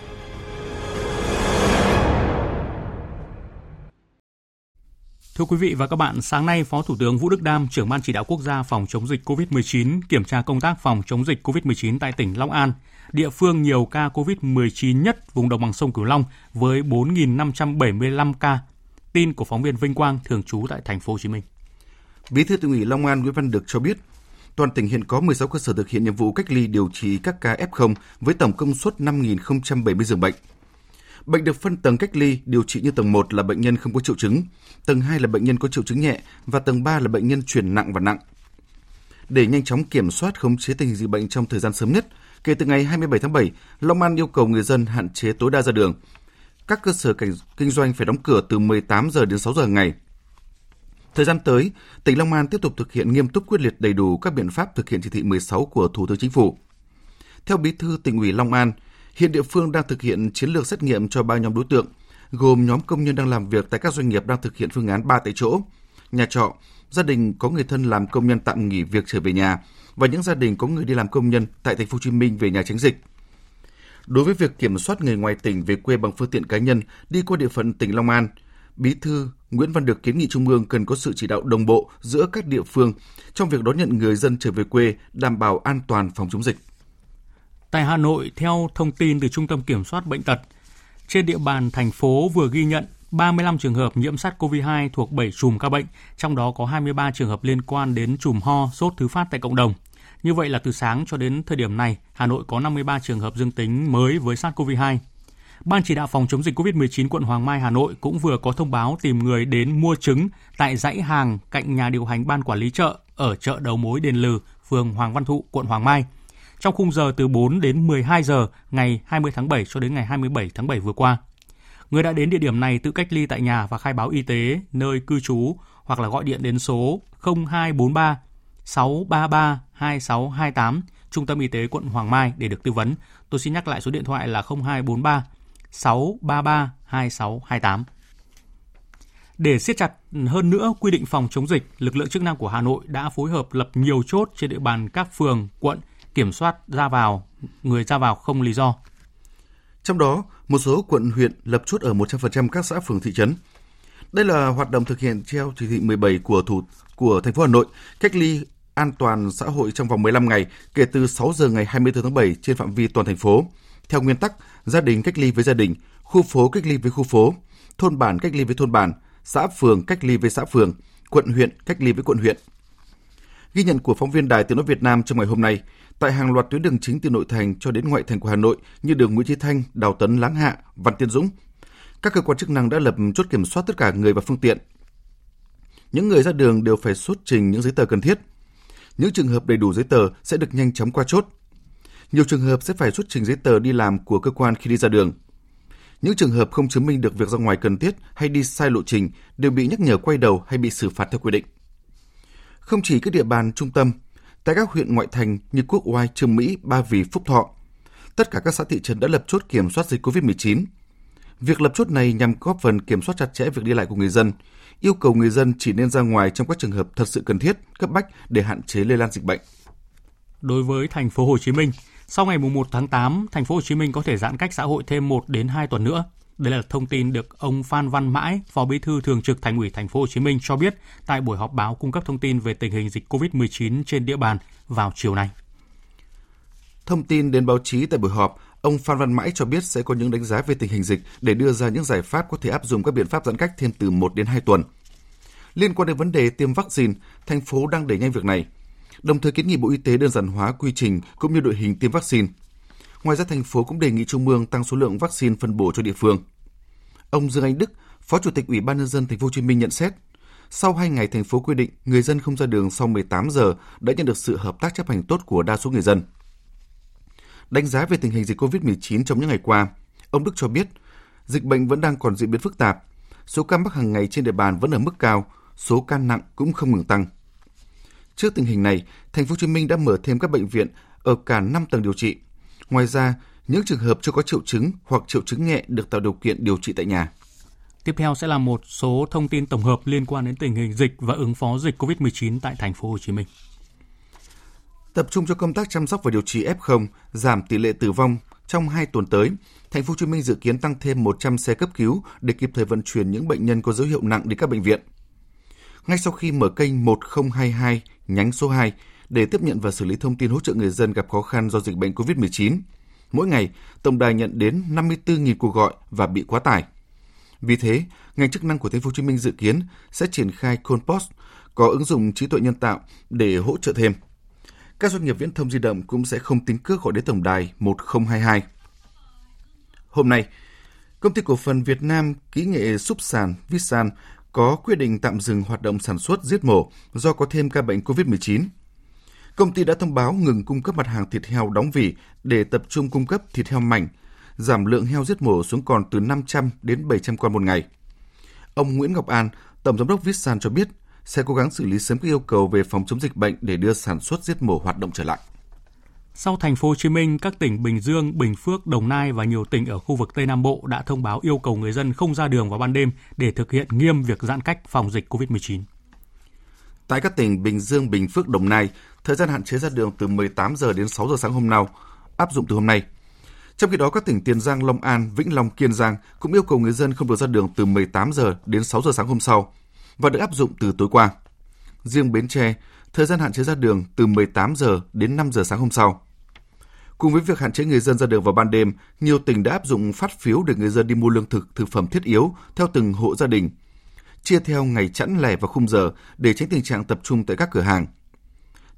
Thưa quý vị và các bạn, sáng nay Phó Thủ tướng Vũ Đức Đam, trưởng ban chỉ đạo quốc gia phòng chống dịch COVID-19 kiểm tra công tác phòng chống dịch COVID-19 tại tỉnh Long An, địa phương nhiều ca COVID-19 nhất vùng đồng bằng sông Cửu Long với 4.575 ca. Tin của phóng viên Vinh Quang thường trú tại thành phố Hồ Chí Minh. Bí thư tỉnh ủy Long An Nguyễn Văn Được cho biết, toàn tỉnh hiện có 16 cơ sở thực hiện nhiệm vụ cách ly điều trị các ca F0 với tổng công suất 5.070 giường bệnh. Bệnh được phân tầng cách ly, điều trị như tầng 1 là bệnh nhân không có triệu chứng, tầng 2 là bệnh nhân có triệu chứng nhẹ và tầng 3 là bệnh nhân chuyển nặng và nặng. Để nhanh chóng kiểm soát khống chế tình hình dịch bệnh trong thời gian sớm nhất, kể từ ngày 27 tháng 7, Long An yêu cầu người dân hạn chế tối đa ra đường. Các cơ sở kinh doanh phải đóng cửa từ 18 giờ đến 6 giờ ngày. Thời gian tới, tỉnh Long An tiếp tục thực hiện nghiêm túc quyết liệt đầy đủ các biện pháp thực hiện chỉ thị 16 của Thủ tướng Chính phủ. Theo Bí thư tỉnh ủy Long An, Hiện địa phương đang thực hiện chiến lược xét nghiệm cho ba nhóm đối tượng, gồm nhóm công nhân đang làm việc tại các doanh nghiệp đang thực hiện phương án 3 tại chỗ, nhà trọ, gia đình có người thân làm công nhân tạm nghỉ việc trở về nhà và những gia đình có người đi làm công nhân tại thành phố Hồ Chí Minh về nhà tránh dịch. Đối với việc kiểm soát người ngoài tỉnh về quê bằng phương tiện cá nhân đi qua địa phận tỉnh Long An, Bí thư Nguyễn Văn Được kiến nghị Trung ương cần có sự chỉ đạo đồng bộ giữa các địa phương trong việc đón nhận người dân trở về quê đảm bảo an toàn phòng chống dịch. Tại Hà Nội, theo thông tin từ Trung tâm Kiểm soát Bệnh tật, trên địa bàn thành phố vừa ghi nhận 35 trường hợp nhiễm SARS-CoV-2 thuộc 7 chùm ca bệnh, trong đó có 23 trường hợp liên quan đến chùm ho, sốt thứ phát tại cộng đồng. Như vậy là từ sáng cho đến thời điểm này, Hà Nội có 53 trường hợp dương tính mới với SARS-CoV-2. Ban chỉ đạo phòng chống dịch COVID-19 quận Hoàng Mai Hà Nội cũng vừa có thông báo tìm người đến mua trứng tại dãy hàng cạnh nhà điều hành ban quản lý chợ ở chợ đầu mối Đền Lừ, phường Hoàng Văn Thụ, quận Hoàng Mai – trong khung giờ từ 4 đến 12 giờ ngày 20 tháng 7 cho đến ngày 27 tháng 7 vừa qua. Người đã đến địa điểm này tự cách ly tại nhà và khai báo y tế nơi cư trú hoặc là gọi điện đến số 0243 633 2628 Trung tâm Y tế quận Hoàng Mai để được tư vấn. Tôi xin nhắc lại số điện thoại là 0243 633 2628. Để siết chặt hơn nữa quy định phòng chống dịch, lực lượng chức năng của Hà Nội đã phối hợp lập nhiều chốt trên địa bàn các phường, quận kiểm soát ra vào, người ra vào không lý do. Trong đó, một số quận huyện lập chốt ở 100% các xã phường thị trấn. Đây là hoạt động thực hiện theo chỉ thị 17 của thủ của thành phố Hà Nội, cách ly an toàn xã hội trong vòng 15 ngày kể từ 6 giờ ngày 24 tháng 7 trên phạm vi toàn thành phố. Theo nguyên tắc, gia đình cách ly với gia đình, khu phố cách ly với khu phố, thôn bản cách ly với thôn bản, xã phường cách ly với xã phường, quận huyện cách ly với quận huyện. Ghi nhận của phóng viên Đài Tiếng nói Việt Nam trong ngày hôm nay, tại hàng loạt tuyến đường chính từ nội thành cho đến ngoại thành của Hà Nội như đường Nguyễn Chí Thanh, Đào Tấn, Láng Hạ, Văn Tiến Dũng, các cơ quan chức năng đã lập chốt kiểm soát tất cả người và phương tiện. Những người ra đường đều phải xuất trình những giấy tờ cần thiết. Những trường hợp đầy đủ giấy tờ sẽ được nhanh chóng qua chốt. Nhiều trường hợp sẽ phải xuất trình giấy tờ đi làm của cơ quan khi đi ra đường. Những trường hợp không chứng minh được việc ra ngoài cần thiết hay đi sai lộ trình đều bị nhắc nhở quay đầu hay bị xử phạt theo quy định. Không chỉ các địa bàn trung tâm, tại các huyện ngoại thành như Quốc Oai, Trương Mỹ, Ba Vì, Phúc Thọ, tất cả các xã thị trấn đã lập chốt kiểm soát dịch COVID-19. Việc lập chốt này nhằm góp phần kiểm soát chặt chẽ việc đi lại của người dân, yêu cầu người dân chỉ nên ra ngoài trong các trường hợp thật sự cần thiết, cấp bách để hạn chế lây lan dịch bệnh. Đối với thành phố Hồ Chí Minh, sau ngày 1 tháng 8, thành phố Hồ Chí Minh có thể giãn cách xã hội thêm 1 đến 2 tuần nữa. Đây là thông tin được ông Phan Văn Mãi, Phó Bí thư Thường trực Thành ủy Thành phố Hồ Chí Minh cho biết tại buổi họp báo cung cấp thông tin về tình hình dịch COVID-19 trên địa bàn vào chiều nay. Thông tin đến báo chí tại buổi họp, ông Phan Văn Mãi cho biết sẽ có những đánh giá về tình hình dịch để đưa ra những giải pháp có thể áp dụng các biện pháp giãn cách thêm từ 1 đến 2 tuần. Liên quan đến vấn đề tiêm vaccine, thành phố đang đẩy nhanh việc này. Đồng thời kiến nghị Bộ Y tế đơn giản hóa quy trình cũng như đội hình tiêm vaccine. Ngoài ra thành phố cũng đề nghị Trung ương tăng số lượng vaccine phân bổ cho địa phương. Ông Dương Anh Đức, Phó Chủ tịch Ủy ban nhân dân thành phố Hồ Chí Minh nhận xét, sau 2 ngày thành phố quy định người dân không ra đường sau 18 giờ đã nhận được sự hợp tác chấp hành tốt của đa số người dân. Đánh giá về tình hình dịch COVID-19 trong những ngày qua, ông Đức cho biết dịch bệnh vẫn đang còn diễn biến phức tạp, số ca mắc hàng ngày trên địa bàn vẫn ở mức cao, số ca nặng cũng không ngừng tăng. Trước tình hình này, thành phố Hồ Chí Minh đã mở thêm các bệnh viện ở cả 5 tầng điều trị. Ngoài ra, những trường hợp chưa có triệu chứng hoặc triệu chứng nhẹ được tạo điều kiện điều trị tại nhà. Tiếp theo sẽ là một số thông tin tổng hợp liên quan đến tình hình dịch và ứng phó dịch COVID-19 tại thành phố Hồ Chí Minh. Tập trung cho công tác chăm sóc và điều trị F0, giảm tỷ lệ tử vong trong 2 tuần tới, thành phố Hồ Chí Minh dự kiến tăng thêm 100 xe cấp cứu để kịp thời vận chuyển những bệnh nhân có dấu hiệu nặng đến các bệnh viện. Ngay sau khi mở kênh 1022 nhánh số 2 để tiếp nhận và xử lý thông tin hỗ trợ người dân gặp khó khăn do dịch bệnh COVID-19, mỗi ngày tổng đài nhận đến 54.000 cuộc gọi và bị quá tải. Vì thế, ngành chức năng của thành phố Hồ Chí Minh dự kiến sẽ triển khai Conpost có ứng dụng trí tuệ nhân tạo để hỗ trợ thêm. Các doanh nghiệp viễn thông di động cũng sẽ không tính cước gọi đến tổng đài 1022. Hôm nay, công ty cổ phần Việt Nam kỹ nghệ Súp Sàn Visan có quyết định tạm dừng hoạt động sản xuất giết mổ do có thêm ca bệnh COVID-19. Công ty đã thông báo ngừng cung cấp mặt hàng thịt heo đóng vỉ để tập trung cung cấp thịt heo mảnh, giảm lượng heo giết mổ xuống còn từ 500 đến 700 con một ngày. Ông Nguyễn Ngọc An, Tổng giám đốc Vitsan cho biết sẽ cố gắng xử lý sớm các yêu cầu về phòng chống dịch bệnh để đưa sản xuất giết mổ hoạt động trở lại. Sau thành phố Hồ Chí Minh, các tỉnh Bình Dương, Bình Phước, Đồng Nai và nhiều tỉnh ở khu vực Tây Nam Bộ đã thông báo yêu cầu người dân không ra đường vào ban đêm để thực hiện nghiêm việc giãn cách phòng dịch COVID-19. Tại các tỉnh Bình Dương, Bình Phước, Đồng Nai, thời gian hạn chế ra đường từ 18 giờ đến 6 giờ sáng hôm nào, áp dụng từ hôm nay. Trong khi đó, các tỉnh Tiền Giang, Long An, Vĩnh Long, Kiên Giang cũng yêu cầu người dân không được ra đường từ 18 giờ đến 6 giờ sáng hôm sau và được áp dụng từ tối qua. Riêng Bến Tre, thời gian hạn chế ra đường từ 18 giờ đến 5 giờ sáng hôm sau. Cùng với việc hạn chế người dân ra đường vào ban đêm, nhiều tỉnh đã áp dụng phát phiếu để người dân đi mua lương thực, thực phẩm thiết yếu theo từng hộ gia đình, chia theo ngày chẵn lẻ và khung giờ để tránh tình trạng tập trung tại các cửa hàng.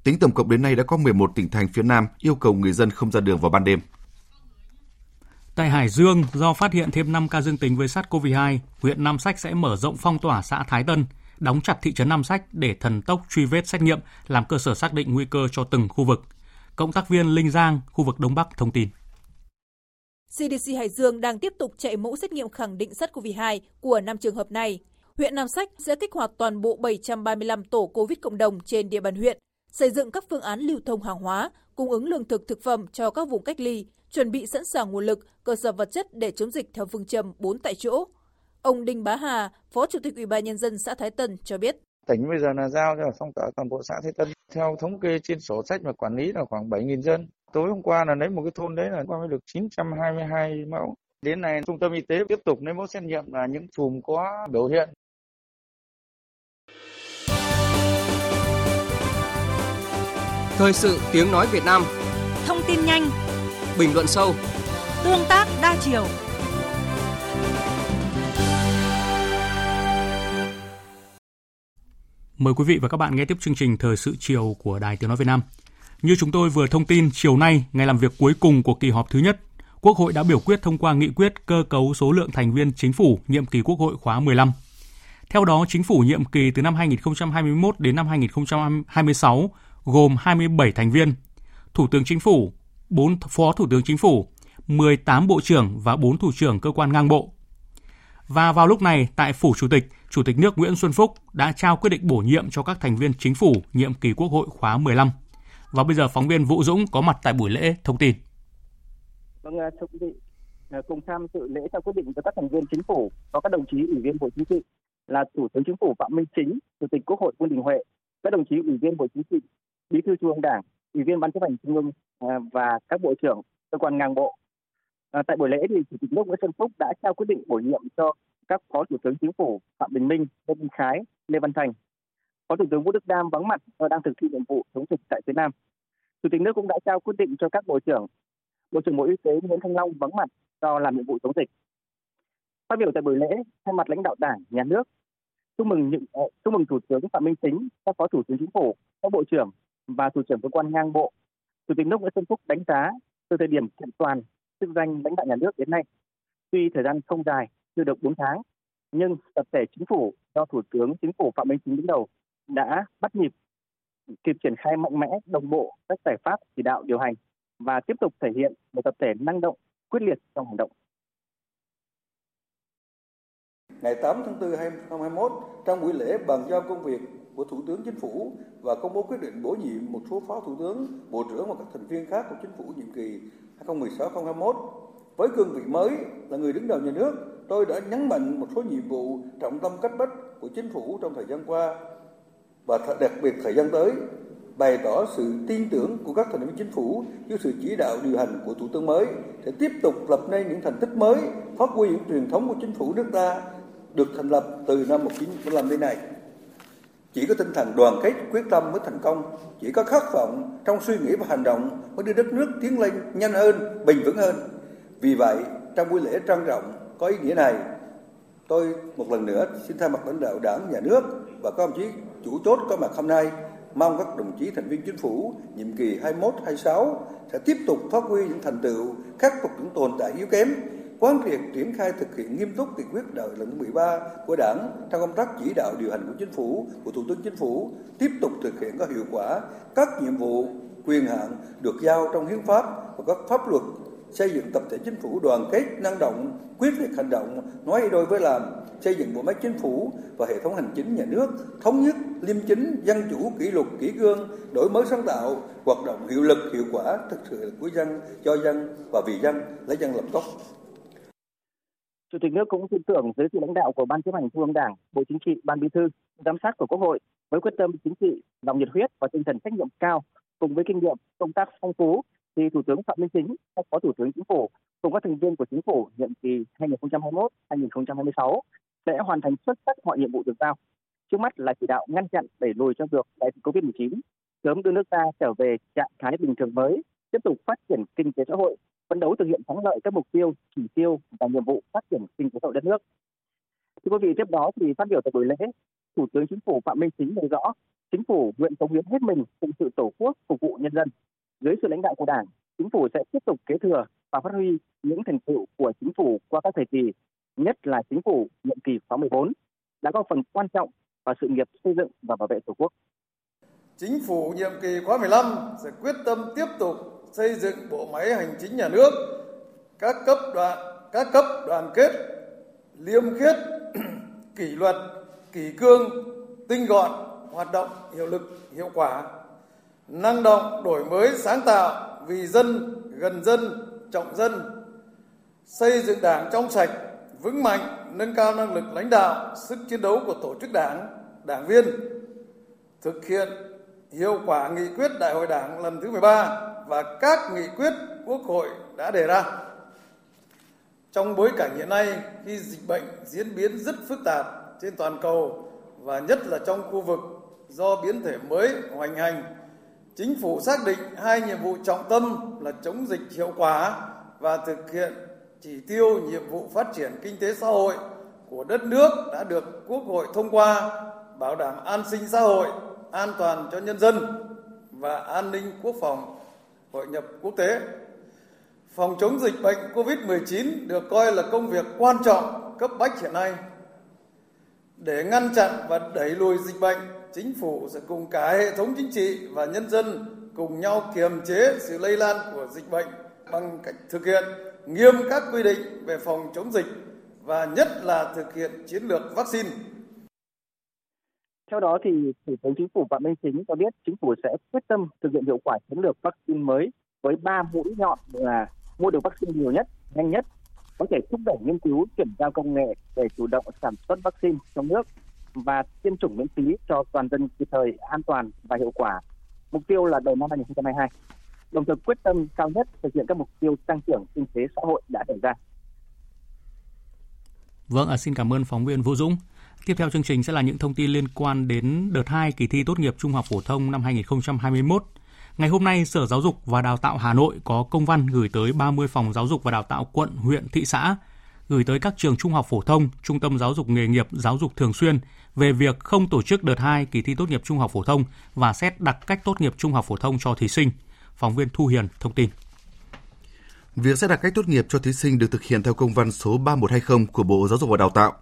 Tính tổng cộng đến nay đã có 11 tỉnh thành phía Nam yêu cầu người dân không ra đường vào ban đêm. Tại Hải Dương, do phát hiện thêm 5 ca dương tính với SARS-CoV-2, huyện Nam Sách sẽ mở rộng phong tỏa xã Thái Tân, đóng chặt thị trấn Nam Sách để thần tốc truy vết xét nghiệm, làm cơ sở xác định nguy cơ cho từng khu vực. Cộng tác viên Linh Giang, khu vực Đông Bắc thông tin. CDC Hải Dương đang tiếp tục chạy mẫu xét nghiệm khẳng định SARS-CoV-2 của 5 trường hợp này. Huyện Nam Sách sẽ kích hoạt toàn bộ 735 tổ COVID cộng đồng trên địa bàn huyện, xây dựng các phương án lưu thông hàng hóa, cung ứng lương thực thực phẩm cho các vùng cách ly, chuẩn bị sẵn sàng nguồn lực, cơ sở vật chất để chống dịch theo phương châm 4 tại chỗ. Ông Đinh Bá Hà, Phó Chủ tịch Ủy ban nhân dân xã Thái Tân cho biết tỉnh bây giờ là giao cho phong tỏa toàn bộ xã Thế Tân. Theo thống kê trên sổ sách mà quản lý là khoảng 7.000 dân. Tối hôm qua là lấy một cái thôn đấy là qua mới được 922 mẫu. Đến nay trung tâm y tế tiếp tục lấy mẫu xét nghiệm là những chùm có biểu hiện. Thời sự tiếng nói Việt Nam Thông tin nhanh Bình luận sâu Tương tác đa chiều Mời quý vị và các bạn nghe tiếp chương trình Thời sự chiều của Đài Tiếng Nói Việt Nam. Như chúng tôi vừa thông tin, chiều nay, ngày làm việc cuối cùng của kỳ họp thứ nhất, Quốc hội đã biểu quyết thông qua nghị quyết cơ cấu số lượng thành viên chính phủ nhiệm kỳ Quốc hội khóa 15. Theo đó, chính phủ nhiệm kỳ từ năm 2021 đến năm 2026 gồm 27 thành viên, Thủ tướng Chính phủ, 4 Phó Thủ tướng Chính phủ, 18 bộ trưởng và 4 thủ trưởng cơ quan ngang bộ. Và vào lúc này, tại Phủ Chủ tịch, Chủ tịch nước Nguyễn Xuân Phúc đã trao quyết định bổ nhiệm cho các thành viên chính phủ nhiệm kỳ Quốc hội khóa 15. Và bây giờ phóng viên Vũ Dũng có mặt tại buổi lễ thông tin. Vâng, à, thưa quý vị, à, cùng tham dự lễ trao quyết định cho các thành viên chính phủ có các đồng chí ủy viên Bộ Chính trị là Thủ tướng Chính phủ Phạm Minh Chính, Chủ tịch Quốc hội Vương Đình Huệ, các đồng chí ủy viên Bộ Chính trị, Bí thư Trung ương Đảng, ủy viên Ban chấp hành Trung ương à, và các bộ trưởng cơ quan ngang bộ. À, tại buổi lễ thì Chủ tịch nước Nguyễn Xuân Phúc đã trao quyết định bổ nhiệm cho các Phó Thủ tướng Chính phủ Phạm Bình Minh, Lê Minh Khái, Lê Văn Thành. Phó Thủ tướng Vũ Đức Đam vắng mặt và đang thực thi nhiệm vụ chống dịch tại phía Nam. Chủ tịch nước cũng đã trao quyết định cho các bộ trưởng Bộ trưởng Bộ Y tế Nguyễn Thanh Long vắng mặt do làm nhiệm vụ chống dịch. Phát biểu tại buổi lễ, thay mặt lãnh đạo Đảng, Nhà nước, chúc mừng những ờ, chúc mừng Thủ tướng Phạm Minh Chính, các Phó Thủ tướng Chính phủ, các Bộ trưởng và Thủ trưởng cơ quan ngang bộ. Chủ tịch nước Nguyễn Xuân Phúc đánh giá từ thời điểm kiện toàn chức danh lãnh đạo nhà nước đến nay, tuy thời gian không dài, chưa được 4 tháng, nhưng tập thể chính phủ do Thủ tướng Chính phủ Phạm Minh Chính đứng đầu đã bắt nhịp kịp triển khai mạnh mẽ đồng bộ các giải pháp chỉ đạo điều hành và tiếp tục thể hiện một tập thể năng động, quyết liệt trong hành động. Ngày 8 tháng 4 2021, trong buổi lễ bàn giao công việc của Thủ tướng Chính phủ và công bố quyết định bổ nhiệm một số phó thủ tướng, bộ trưởng và các thành viên khác của Chính phủ nhiệm kỳ 2016-2021. Với cương vị mới là người đứng đầu nhà nước, tôi đã nhấn mạnh một số nhiệm vụ trọng tâm cách bách của Chính phủ trong thời gian qua và đặc biệt thời gian tới bày tỏ sự tin tưởng của các thành viên chính phủ dưới sự chỉ đạo điều hành của thủ tướng mới để tiếp tục lập nên những thành tích mới, phát huy những truyền thống của chính phủ nước ta được thành lập từ năm 1945 đến nay. Chỉ có tinh thần đoàn kết, quyết tâm mới thành công, chỉ có khát vọng trong suy nghĩ và hành động mới đưa đất nước tiến lên nhanh hơn, bền vững hơn. Vì vậy, trong buổi lễ trang trọng có ý nghĩa này, tôi một lần nữa xin thay mặt lãnh đạo đảng, nhà nước và các đồng chí chủ chốt có mặt hôm nay mong các đồng chí thành viên chính phủ nhiệm kỳ 21-26 sẽ tiếp tục phát huy những thành tựu, khắc phục những tồn tại yếu kém, quán triệt triển khai thực hiện nghiêm túc nghị quyết đại lần thứ 13 của Đảng trong công tác chỉ đạo điều hành của chính phủ, của Thủ tướng Chính phủ, tiếp tục thực hiện có hiệu quả các nhiệm vụ quyền hạn được giao trong hiến pháp và các pháp luật xây dựng tập thể chính phủ đoàn kết năng động quyết liệt hành động nói đôi với làm xây dựng bộ máy chính phủ và hệ thống hành chính nhà nước thống nhất liêm chính dân chủ kỷ luật kỷ cương đổi mới sáng tạo hoạt động hiệu lực hiệu quả thực sự của dân cho dân và vì dân lấy dân làm gốc. Chủ tịch nước cũng tin tưởng dưới sự lãnh đạo của Ban chấp hành Trung ương Đảng, Bộ Chính trị, Ban Bí thư, giám sát của Quốc hội với quyết tâm chính trị, lòng nhiệt huyết và tinh thần trách nhiệm cao cùng với kinh nghiệm công tác phong phú thì Thủ tướng Phạm Minh Chính, các Phó Thủ tướng Chính phủ cùng các thành viên của Chính phủ nhiệm kỳ 2021-2026 sẽ hoàn thành xuất sắc mọi nhiệm vụ được giao. Trước mắt là chỉ đạo ngăn chặn đẩy lùi cho được đại dịch Covid-19, sớm đưa nước ta trở về trạng thái bình thường mới, tiếp tục phát triển kinh tế xã hội, phấn đấu thực hiện thắng lợi các mục tiêu, chỉ tiêu và nhiệm vụ phát triển kinh tế xã hội đất nước. Thưa quý vị, tiếp đó thì phát biểu tại buổi lễ, Thủ tướng Chính phủ Phạm Minh Chính nêu rõ, Chính phủ nguyện cống hiến hết mình phụng sự Tổ quốc, phục vụ nhân dân. Dưới sự lãnh đạo của Đảng, Chính phủ sẽ tiếp tục kế thừa và phát huy những thành tựu của Chính phủ qua các thời kỳ, nhất là Chính phủ nhiệm kỳ khóa 14 đã có phần quan trọng vào sự nghiệp xây dựng và bảo vệ Tổ quốc. Chính phủ nhiệm kỳ khóa 15 sẽ quyết tâm tiếp tục xây dựng bộ máy hành chính nhà nước, các cấp đoàn các cấp đoàn kết, liêm khiết, kỷ luật, kỷ cương, tinh gọn, hoạt động hiệu lực, hiệu quả, năng động, đổi mới, sáng tạo, vì dân, gần dân, trọng dân, xây dựng đảng trong sạch, vững mạnh, nâng cao năng lực lãnh đạo, sức chiến đấu của tổ chức đảng, đảng viên, thực hiện hiệu quả nghị quyết Đại hội Đảng lần thứ 13 và các nghị quyết Quốc hội đã đề ra. Trong bối cảnh hiện nay, khi dịch bệnh diễn biến rất phức tạp trên toàn cầu và nhất là trong khu vực do biến thể mới hoành hành Chính phủ xác định hai nhiệm vụ trọng tâm là chống dịch hiệu quả và thực hiện chỉ tiêu nhiệm vụ phát triển kinh tế xã hội của đất nước đã được Quốc hội thông qua, bảo đảm an sinh xã hội, an toàn cho nhân dân và an ninh quốc phòng, hội nhập quốc tế. Phòng chống dịch bệnh COVID-19 được coi là công việc quan trọng cấp bách hiện nay. Để ngăn chặn và đẩy lùi dịch bệnh, chính phủ sẽ cùng cả hệ thống chính trị và nhân dân cùng nhau kiềm chế sự lây lan của dịch bệnh bằng cách thực hiện nghiêm các quy định về phòng chống dịch và nhất là thực hiện chiến lược vaccine. Theo đó thì Thủ tướng Chính phủ Phạm Minh Chính cho biết chính phủ sẽ quyết tâm thực hiện hiệu quả chiến lược vaccine mới với ba mũi nhọn là mua được vaccine nhiều nhất, nhanh nhất, có thể thúc đẩy nghiên cứu chuyển giao công nghệ để chủ động sản xuất vaccine trong nước và tiêm chủng miễn phí cho toàn dân kịp thời, an toàn và hiệu quả. Mục tiêu là đầu năm 2022. Đồng thời quyết tâm cao nhất thực hiện các mục tiêu tăng trưởng kinh tế xã hội đã đề ra. Vâng, à, xin cảm ơn phóng viên Vũ Dũng. Tiếp theo chương trình sẽ là những thông tin liên quan đến đợt 2 kỳ thi tốt nghiệp trung học phổ thông năm 2021. Ngày hôm nay, Sở Giáo dục và Đào tạo Hà Nội có công văn gửi tới 30 phòng giáo dục và đào tạo quận, huyện, thị xã, gửi tới các trường trung học phổ thông, trung tâm giáo dục nghề nghiệp, giáo dục thường xuyên về việc không tổ chức đợt 2 kỳ thi tốt nghiệp trung học phổ thông và xét đặc cách tốt nghiệp trung học phổ thông cho thí sinh. Phóng viên Thu Hiền thông tin. Việc xét đặc cách tốt nghiệp cho thí sinh được thực hiện theo công văn số 3120 của Bộ Giáo dục và Đào tạo.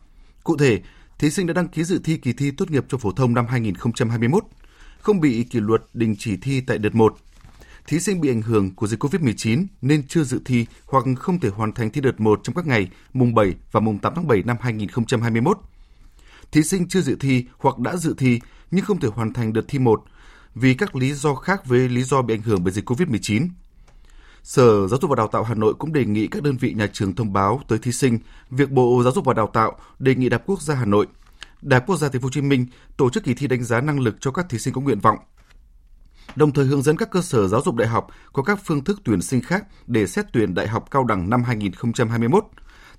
Cụ thể, thí sinh đã đăng ký dự thi kỳ thi tốt nghiệp trung phổ thông năm 2021, không bị kỷ luật đình chỉ thi tại đợt 1. Thí sinh bị ảnh hưởng của dịch COVID-19 nên chưa dự thi hoặc không thể hoàn thành thi đợt 1 trong các ngày mùng 7 và mùng 8 tháng 7 năm 2021. Thí sinh chưa dự thi hoặc đã dự thi nhưng không thể hoàn thành đợt thi 1 vì các lý do khác với lý do bị ảnh hưởng bởi dịch COVID-19 Sở Giáo dục và Đào tạo Hà Nội cũng đề nghị các đơn vị nhà trường thông báo tới thí sinh việc Bộ Giáo dục và Đào tạo đề nghị Đại học Quốc gia Hà Nội, Đại học Quốc gia Thành phố Hồ Chí Minh tổ chức kỳ thi đánh giá năng lực cho các thí sinh có nguyện vọng. Đồng thời hướng dẫn các cơ sở giáo dục đại học có các phương thức tuyển sinh khác để xét tuyển đại học cao đẳng năm 2021,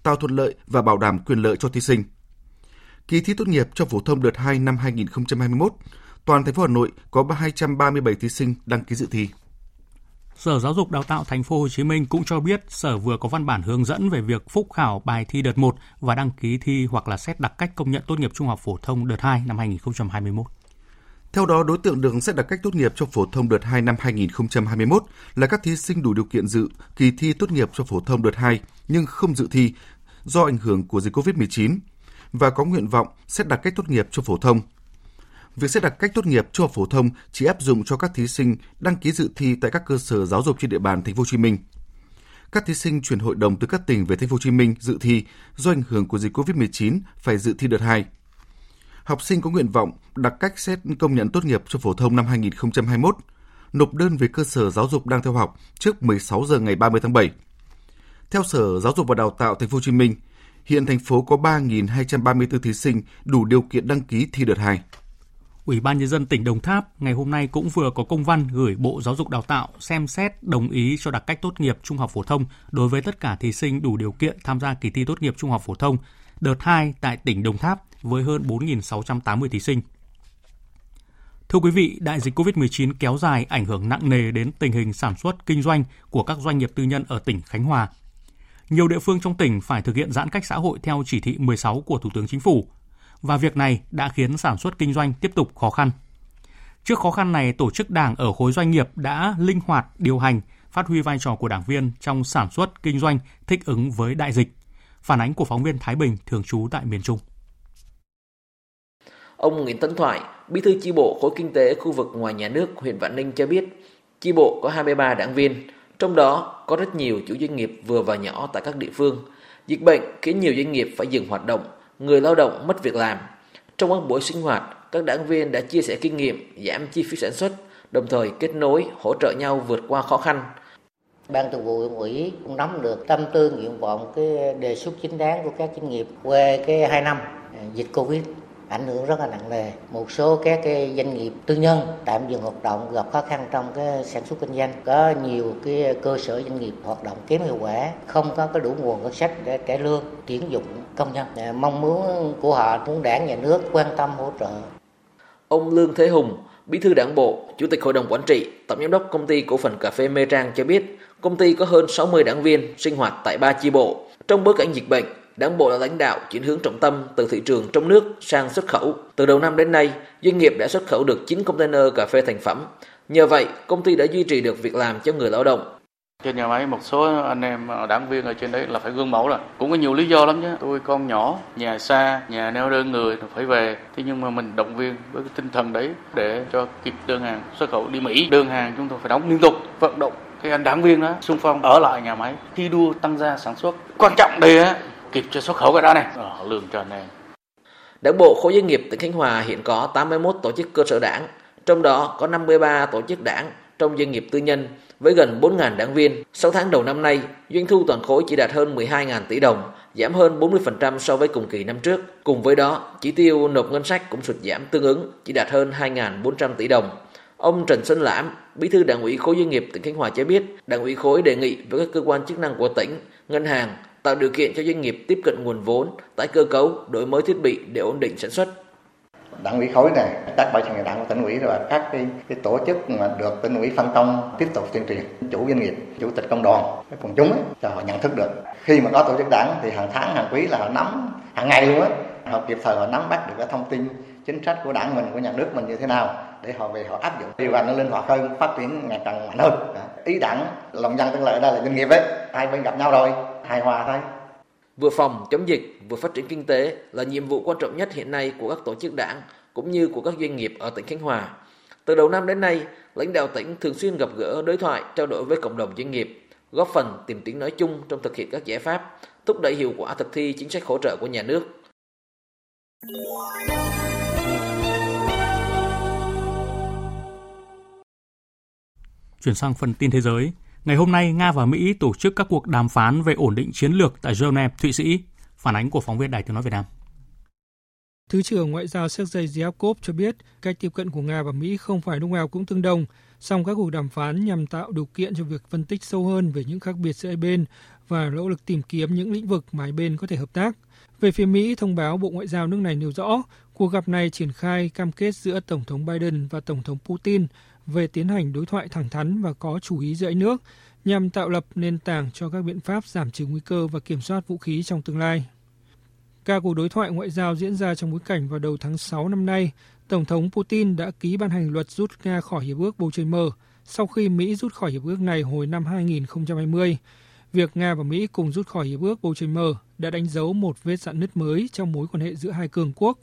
tạo thuận lợi và bảo đảm quyền lợi cho thí sinh. Kỳ thi tốt nghiệp cho phổ thông đợt 2 năm 2021, toàn thành phố Hà Nội có 237 thí sinh đăng ký dự thi. Sở Giáo dục Đào tạo Thành phố Hồ Chí Minh cũng cho biết Sở vừa có văn bản hướng dẫn về việc phúc khảo bài thi đợt 1 và đăng ký thi hoặc là xét đặc cách công nhận tốt nghiệp trung học phổ thông đợt 2 năm 2021. Theo đó, đối tượng được xét đặc cách tốt nghiệp cho phổ thông đợt 2 năm 2021 là các thí sinh đủ điều kiện dự kỳ thi tốt nghiệp cho phổ thông đợt 2 nhưng không dự thi do ảnh hưởng của dịch COVID-19 và có nguyện vọng xét đặc cách tốt nghiệp cho phổ thông việc xét đặc cách tốt nghiệp trung học phổ thông chỉ áp dụng cho các thí sinh đăng ký dự thi tại các cơ sở giáo dục trên địa bàn thành phố Hồ Chí Minh. Các thí sinh chuyển hội đồng từ các tỉnh về thành phố Hồ Chí Minh dự thi do ảnh hưởng của dịch Covid-19 phải dự thi đợt 2. Học sinh có nguyện vọng đặt cách xét công nhận tốt nghiệp cho phổ thông năm 2021, nộp đơn về cơ sở giáo dục đang theo học trước 16 giờ ngày 30 tháng 7. Theo Sở Giáo dục và Đào tạo Thành phố Hồ Chí Minh, hiện thành phố có 3.234 thí sinh đủ điều kiện đăng ký thi đợt 2. Ủy ban nhân dân tỉnh Đồng Tháp ngày hôm nay cũng vừa có công văn gửi Bộ Giáo dục Đào tạo xem xét đồng ý cho đặc cách tốt nghiệp trung học phổ thông đối với tất cả thí sinh đủ điều kiện tham gia kỳ thi tốt nghiệp trung học phổ thông đợt 2 tại tỉnh Đồng Tháp với hơn 4.680 thí sinh. Thưa quý vị, đại dịch COVID-19 kéo dài ảnh hưởng nặng nề đến tình hình sản xuất kinh doanh của các doanh nghiệp tư nhân ở tỉnh Khánh Hòa. Nhiều địa phương trong tỉnh phải thực hiện giãn cách xã hội theo chỉ thị 16 của Thủ tướng Chính phủ – và việc này đã khiến sản xuất kinh doanh tiếp tục khó khăn. Trước khó khăn này, tổ chức đảng ở khối doanh nghiệp đã linh hoạt điều hành, phát huy vai trò của đảng viên trong sản xuất kinh doanh thích ứng với đại dịch. Phản ánh của phóng viên Thái Bình thường trú tại miền Trung. Ông Nguyễn Tấn Thoại, bí thư chi bộ khối kinh tế khu vực ngoài nhà nước huyện Vạn Ninh cho biết, chi bộ có 23 đảng viên, trong đó có rất nhiều chủ doanh nghiệp vừa và nhỏ tại các địa phương. Dịch bệnh khiến nhiều doanh nghiệp phải dừng hoạt động, người lao động mất việc làm. Trong các buổi sinh hoạt, các đảng viên đã chia sẻ kinh nghiệm, giảm chi phí sản xuất, đồng thời kết nối, hỗ trợ nhau vượt qua khó khăn. Ban thường vụ huyện ủy cũng nắm được tâm tư nguyện vọng cái đề xuất chính đáng của các doanh nghiệp về cái hai năm à, dịch Covid ảnh hưởng rất là nặng nề. Một số các cái doanh nghiệp tư nhân tạm dừng hoạt động gặp khó khăn trong cái sản xuất kinh doanh. Có nhiều cái cơ sở doanh nghiệp hoạt động kém hiệu quả, không có cái đủ nguồn ngân sách để trả lương, tuyển dụng công nhân. À, mong muốn của họ muốn đảng nhà nước quan tâm hỗ trợ. Ông Lương Thế Hùng, Bí thư Đảng bộ, Chủ tịch Hội đồng Quản trị, Tổng giám đốc công ty cổ phần cà phê Mê Trang cho biết, công ty có hơn 60 đảng viên sinh hoạt tại ba chi bộ. Trong bối cảnh dịch bệnh, Đảng bộ đã lãnh đạo chuyển hướng trọng tâm từ thị trường trong nước sang xuất khẩu. Từ đầu năm đến nay, doanh nghiệp đã xuất khẩu được 9 container cà phê thành phẩm. Nhờ vậy, công ty đã duy trì được việc làm cho người lao động. Trên nhà máy một số anh em ờ, đảng viên ở trên đấy là phải gương mẫu rồi. Cũng có nhiều lý do lắm chứ. Tôi con nhỏ, nhà xa, nhà neo đơn người phải về. Thế nhưng mà mình động viên với cái tinh thần đấy để cho kịp đơn hàng xuất khẩu đi Mỹ. Đơn hàng chúng tôi phải đóng liên tục, vận động cái anh đảng viên đó xung phong ở lại nhà máy thi đua tăng gia sản xuất quan trọng đây á kịp cho xuất khẩu cái đó này ờ, lương cho anh em Đảng bộ khối doanh nghiệp tỉnh Khánh Hòa hiện có 81 tổ chức cơ sở đảng, trong đó có 53 tổ chức đảng trong doanh nghiệp tư nhân với gần 4.000 đảng viên. 6 tháng đầu năm nay, doanh thu toàn khối chỉ đạt hơn 12.000 tỷ đồng, giảm hơn 40% so với cùng kỳ năm trước. Cùng với đó, chỉ tiêu nộp ngân sách cũng sụt giảm tương ứng, chỉ đạt hơn 2.400 tỷ đồng. Ông Trần Xuân Lãm, Bí thư Đảng ủy khối doanh nghiệp tỉnh Khánh Hòa cho biết, Đảng ủy khối đề nghị với các cơ quan chức năng của tỉnh, ngân hàng tạo điều kiện cho doanh nghiệp tiếp cận nguồn vốn, tái cơ cấu, đổi mới thiết bị để ổn định sản xuất. Đảng ủy khối này, các ban chỉ đảng của tỉnh ủy và các cái, cái tổ chức mà được tỉnh ủy phân công tiếp tục tuyên truyền chủ doanh nghiệp, chủ tịch công đoàn, cái quần chúng ấy, cho họ nhận thức được. Khi mà có tổ chức đảng thì hàng tháng, hàng quý là họ nắm hàng ngày luôn á, họ kịp thời họ nắm bắt được cái thông tin chính sách của đảng mình, của nhà nước mình như thế nào để họ về họ áp dụng. Điều hành nó linh hoạt hơn phát triển ngày càng mạnh hơn. Ý đảng lòng dân tương lợi đây là doanh nghiệp ấy. Hai bên gặp nhau rồi hài hòa thôi. Vừa phòng chống dịch vừa phát triển kinh tế là nhiệm vụ quan trọng nhất hiện nay của các tổ chức đảng cũng như của các doanh nghiệp ở tỉnh Khánh Hòa. Từ đầu năm đến nay, lãnh đạo tỉnh thường xuyên gặp gỡ đối thoại trao đổi với cộng đồng doanh nghiệp, góp phần tìm tiếng nói chung trong thực hiện các giải pháp, thúc đẩy hiệu quả thực thi chính sách hỗ trợ của nhà nước. Chuyển sang phần tin thế giới. Ngày hôm nay, Nga và Mỹ tổ chức các cuộc đàm phán về ổn định chiến lược tại Geneva, Thụy Sĩ. Phản ánh của phóng viên Đài Tiếng Nói Việt Nam. Thứ trưởng Ngoại giao Sergei Ryabkov cho biết cách tiếp cận của Nga và Mỹ không phải lúc nào cũng tương đồng, song các cuộc đàm phán nhằm tạo điều kiện cho việc phân tích sâu hơn về những khác biệt giữa hai bên và nỗ lực tìm kiếm những lĩnh vực mà hai bên có thể hợp tác. Về phía Mỹ, thông báo Bộ Ngoại giao nước này nêu rõ, cuộc gặp này triển khai cam kết giữa Tổng thống Biden và Tổng thống Putin về tiến hành đối thoại thẳng thắn và có chủ ý giữa hai nước nhằm tạo lập nền tảng cho các biện pháp giảm trừ nguy cơ và kiểm soát vũ khí trong tương lai. Ca cuộc đối thoại ngoại giao diễn ra trong bối cảnh vào đầu tháng 6 năm nay, Tổng thống Putin đã ký ban hành luật rút Nga khỏi Hiệp ước Bầu Trời Mờ sau khi Mỹ rút khỏi Hiệp ước này hồi năm 2020. Việc Nga và Mỹ cùng rút khỏi Hiệp ước Bầu Trời Mờ đã đánh dấu một vết dạn nứt mới trong mối quan hệ giữa hai cường quốc.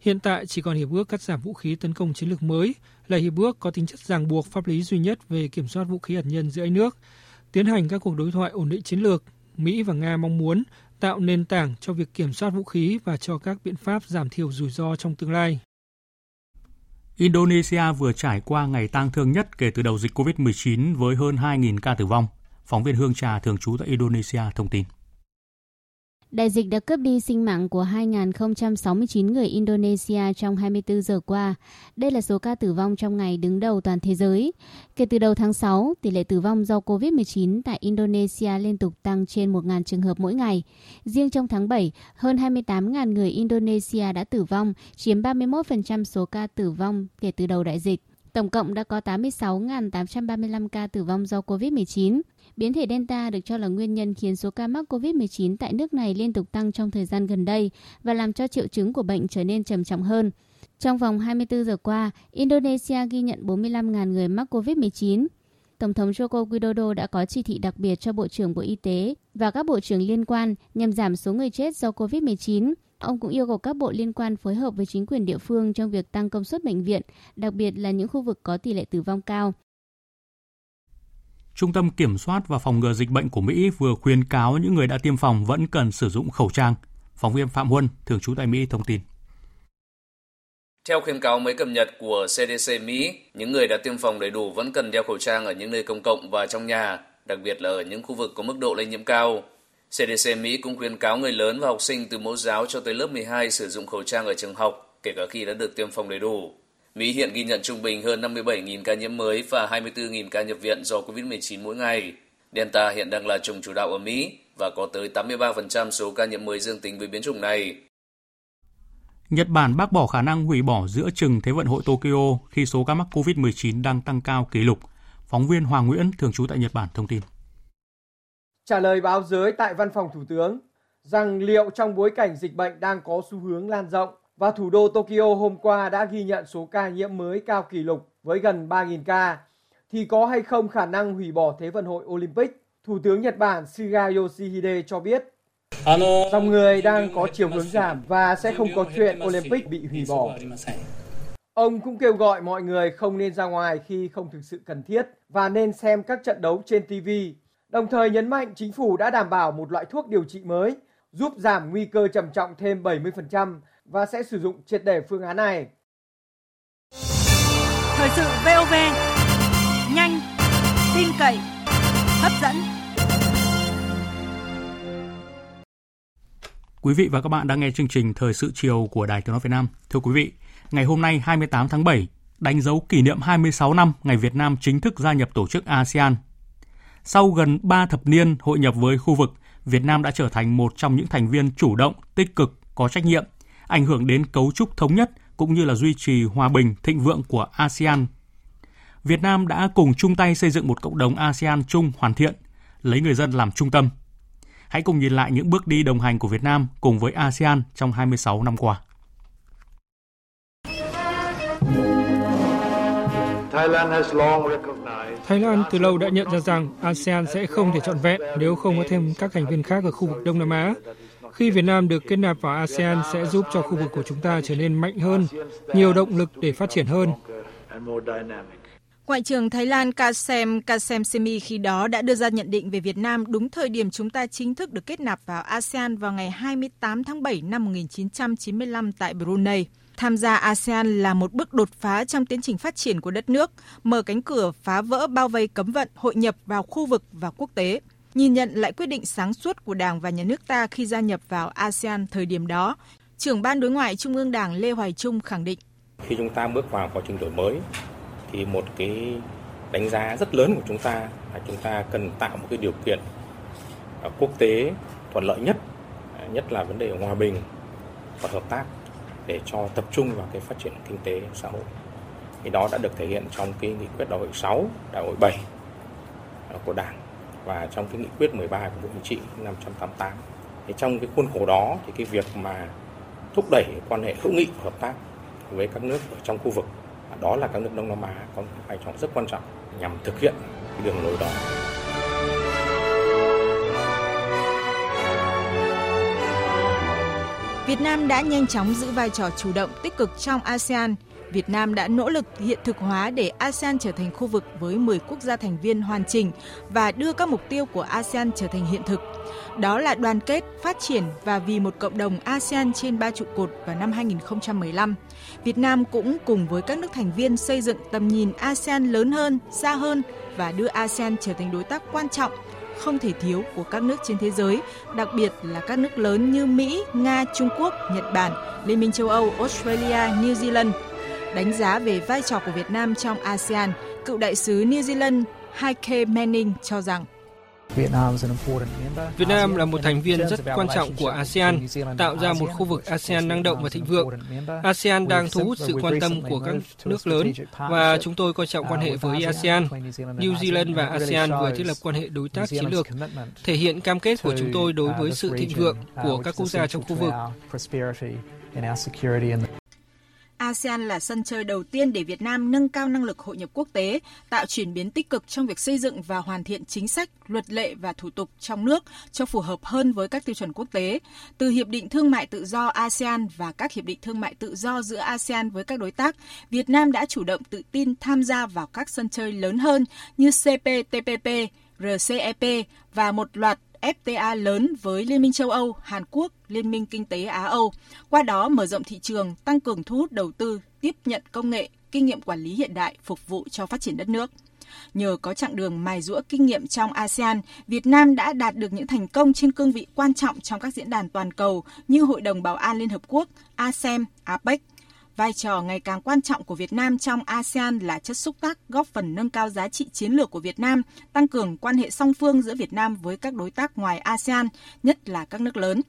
Hiện tại chỉ còn hiệp ước cắt giảm vũ khí tấn công chiến lược mới là hiệp ước có tính chất ràng buộc pháp lý duy nhất về kiểm soát vũ khí hạt nhân giữa hai nước. Tiến hành các cuộc đối thoại ổn định chiến lược, Mỹ và Nga mong muốn tạo nền tảng cho việc kiểm soát vũ khí và cho các biện pháp giảm thiểu rủi ro trong tương lai. Indonesia vừa trải qua ngày tang thương nhất kể từ đầu dịch COVID-19 với hơn 2.000 ca tử vong. Phóng viên Hương Trà thường trú tại Indonesia thông tin. Đại dịch đã cướp đi sinh mạng của 2.069 người Indonesia trong 24 giờ qua. Đây là số ca tử vong trong ngày đứng đầu toàn thế giới. Kể từ đầu tháng 6, tỷ lệ tử vong do COVID-19 tại Indonesia liên tục tăng trên 1.000 trường hợp mỗi ngày. Riêng trong tháng 7, hơn 28.000 người Indonesia đã tử vong, chiếm 31% số ca tử vong kể từ đầu đại dịch. Tổng cộng đã có 86.835 ca tử vong do COVID-19. Biến thể Delta được cho là nguyên nhân khiến số ca mắc COVID-19 tại nước này liên tục tăng trong thời gian gần đây và làm cho triệu chứng của bệnh trở nên trầm trọng hơn. Trong vòng 24 giờ qua, Indonesia ghi nhận 45.000 người mắc COVID-19. Tổng thống Joko Widodo đã có chỉ thị đặc biệt cho Bộ trưởng Bộ Y tế và các bộ trưởng liên quan nhằm giảm số người chết do COVID-19. Ông cũng yêu cầu các bộ liên quan phối hợp với chính quyền địa phương trong việc tăng công suất bệnh viện, đặc biệt là những khu vực có tỷ lệ tử vong cao. Trung tâm Kiểm soát và Phòng ngừa Dịch bệnh của Mỹ vừa khuyên cáo những người đã tiêm phòng vẫn cần sử dụng khẩu trang. Phóng viên Phạm Huân, thường trú tại Mỹ thông tin. Theo khuyên cáo mới cập nhật của CDC Mỹ, những người đã tiêm phòng đầy đủ vẫn cần đeo khẩu trang ở những nơi công cộng và trong nhà, đặc biệt là ở những khu vực có mức độ lây nhiễm cao. CDC Mỹ cũng khuyên cáo người lớn và học sinh từ mẫu giáo cho tới lớp 12 sử dụng khẩu trang ở trường học, kể cả khi đã được tiêm phòng đầy đủ. Mỹ hiện ghi nhận trung bình hơn 57.000 ca nhiễm mới và 24.000 ca nhập viện do COVID-19 mỗi ngày. Delta hiện đang là chủng chủ đạo ở Mỹ và có tới 83% số ca nhiễm mới dương tính với biến chủng này. Nhật Bản bác bỏ khả năng hủy bỏ giữa chừng Thế vận hội Tokyo khi số ca mắc COVID-19 đang tăng cao kỷ lục. Phóng viên Hoàng Nguyễn, thường trú tại Nhật Bản, thông tin. Trả lời báo giới tại văn phòng Thủ tướng rằng liệu trong bối cảnh dịch bệnh đang có xu hướng lan rộng và thủ đô Tokyo hôm qua đã ghi nhận số ca nhiễm mới cao kỷ lục với gần 3.000 ca, thì có hay không khả năng hủy bỏ Thế vận hội Olympic? Thủ tướng Nhật Bản Suga Yoshihide cho biết Dòng người đang có chiều hướng giảm và sẽ không có chuyện Olympic bị hủy bỏ. Ông cũng kêu gọi mọi người không nên ra ngoài khi không thực sự cần thiết và nên xem các trận đấu trên TV. Đồng thời nhấn mạnh chính phủ đã đảm bảo một loại thuốc điều trị mới giúp giảm nguy cơ trầm trọng thêm 70% và sẽ sử dụng triệt để phương án này. Thời sự VOV, nhanh, tin cậy, hấp dẫn. Quý vị và các bạn đang nghe chương trình Thời sự chiều của Đài Tiếng nói Việt Nam. Thưa quý vị, ngày hôm nay 28 tháng 7 đánh dấu kỷ niệm 26 năm ngày Việt Nam chính thức gia nhập tổ chức ASEAN. Sau gần 3 thập niên hội nhập với khu vực, Việt Nam đã trở thành một trong những thành viên chủ động, tích cực, có trách nhiệm, ảnh hưởng đến cấu trúc thống nhất cũng như là duy trì hòa bình, thịnh vượng của ASEAN. Việt Nam đã cùng chung tay xây dựng một cộng đồng ASEAN chung hoàn thiện, lấy người dân làm trung tâm. Hãy cùng nhìn lại những bước đi đồng hành của Việt Nam cùng với ASEAN trong 26 năm qua. Thái Lan từ lâu đã nhận ra rằng ASEAN sẽ không thể trọn vẹn nếu không có thêm các thành viên khác ở khu vực Đông Nam Á. Khi Việt Nam được kết nạp vào ASEAN sẽ giúp cho khu vực của chúng ta trở nên mạnh hơn, nhiều động lực để phát triển hơn. Ngoại trưởng Thái Lan Kasem Kasem Semi khi đó đã đưa ra nhận định về Việt Nam đúng thời điểm chúng ta chính thức được kết nạp vào ASEAN vào ngày 28 tháng 7 năm 1995 tại Brunei. Tham gia ASEAN là một bước đột phá trong tiến trình phát triển của đất nước, mở cánh cửa phá vỡ bao vây cấm vận, hội nhập vào khu vực và quốc tế. Nhìn nhận lại quyết định sáng suốt của Đảng và Nhà nước ta khi gia nhập vào ASEAN thời điểm đó, trưởng ban đối ngoại Trung ương Đảng Lê Hoài Trung khẳng định. Khi chúng ta bước vào quá trình đổi mới, thì một cái đánh giá rất lớn của chúng ta là chúng ta cần tạo một cái điều kiện à, quốc tế thuận lợi nhất, à, nhất là vấn đề hòa bình và hợp tác để cho tập trung vào cái phát triển kinh tế xã hội. Thì đó đã được thể hiện trong cái nghị quyết đại hội 6, đại hội 7 ờ, của Đảng và trong cái nghị quyết 13 của Bộ Chính trị năm 1988. Thì trong cái khuôn khổ đó thì cái việc mà thúc đẩy quan hệ hữu nghị hợp tác với các nước ở trong khu vực đó là các nước Đông Nam Á có vai trò rất quan trọng nhằm thực hiện cái đường lối đó. Việt Nam đã nhanh chóng giữ vai trò chủ động tích cực trong ASEAN. Việt Nam đã nỗ lực hiện thực hóa để ASEAN trở thành khu vực với 10 quốc gia thành viên hoàn chỉnh và đưa các mục tiêu của ASEAN trở thành hiện thực. Đó là đoàn kết, phát triển và vì một cộng đồng ASEAN trên ba trụ cột vào năm 2015. Việt Nam cũng cùng với các nước thành viên xây dựng tầm nhìn ASEAN lớn hơn, xa hơn và đưa ASEAN trở thành đối tác quan trọng không thể thiếu của các nước trên thế giới, đặc biệt là các nước lớn như Mỹ, Nga, Trung Quốc, Nhật Bản, Liên minh châu Âu, Australia, New Zealand. Đánh giá về vai trò của Việt Nam trong ASEAN, cựu đại sứ New Zealand Heike Manning cho rằng Việt Nam là một thành viên rất quan trọng của ASEAN, tạo ra một khu vực ASEAN năng động và thịnh vượng. ASEAN đang thu hút sự quan tâm của các nước lớn và chúng tôi coi trọng quan hệ với ASEAN. New Zealand và ASEAN vừa thiết lập quan hệ đối tác chiến lược, thể hiện cam kết của chúng tôi đối với sự thịnh vượng của các quốc gia trong khu vực. ASEAN là sân chơi đầu tiên để Việt Nam nâng cao năng lực hội nhập quốc tế, tạo chuyển biến tích cực trong việc xây dựng và hoàn thiện chính sách, luật lệ và thủ tục trong nước cho phù hợp hơn với các tiêu chuẩn quốc tế. Từ Hiệp định Thương mại Tự do ASEAN và các Hiệp định Thương mại Tự do giữa ASEAN với các đối tác, Việt Nam đã chủ động tự tin tham gia vào các sân chơi lớn hơn như CPTPP, RCEP và một loạt FTA lớn với Liên minh châu Âu, Hàn Quốc, Liên minh Kinh tế Á-Âu, qua đó mở rộng thị trường, tăng cường thu hút đầu tư, tiếp nhận công nghệ, kinh nghiệm quản lý hiện đại phục vụ cho phát triển đất nước. Nhờ có chặng đường mài rũa kinh nghiệm trong ASEAN, Việt Nam đã đạt được những thành công trên cương vị quan trọng trong các diễn đàn toàn cầu như Hội đồng Bảo an Liên Hợp Quốc, ASEM, APEC – Vai trò ngày càng quan trọng của Việt Nam trong ASEAN là chất xúc tác góp phần nâng cao giá trị chiến lược của Việt Nam, tăng cường quan hệ song phương giữa Việt Nam với các đối tác ngoài ASEAN, nhất là các nước lớn.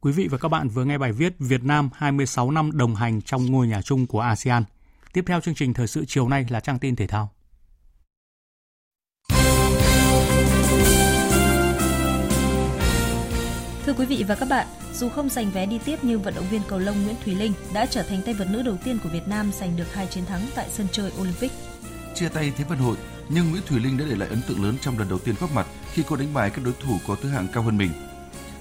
Quý vị và các bạn vừa nghe bài viết Việt Nam 26 năm đồng hành trong ngôi nhà chung của ASEAN. Tiếp theo chương trình thời sự chiều nay là trang tin thể thao. Thưa quý vị và các bạn, dù không giành vé đi tiếp nhưng vận động viên cầu lông Nguyễn Thùy Linh đã trở thành tay vợt nữ đầu tiên của Việt Nam giành được hai chiến thắng tại sân chơi Olympic. Chia tay Thế vận hội, nhưng Nguyễn Thùy Linh đã để lại ấn tượng lớn trong lần đầu tiên góp mặt khi cô đánh bại các đối thủ có thứ hạng cao hơn mình.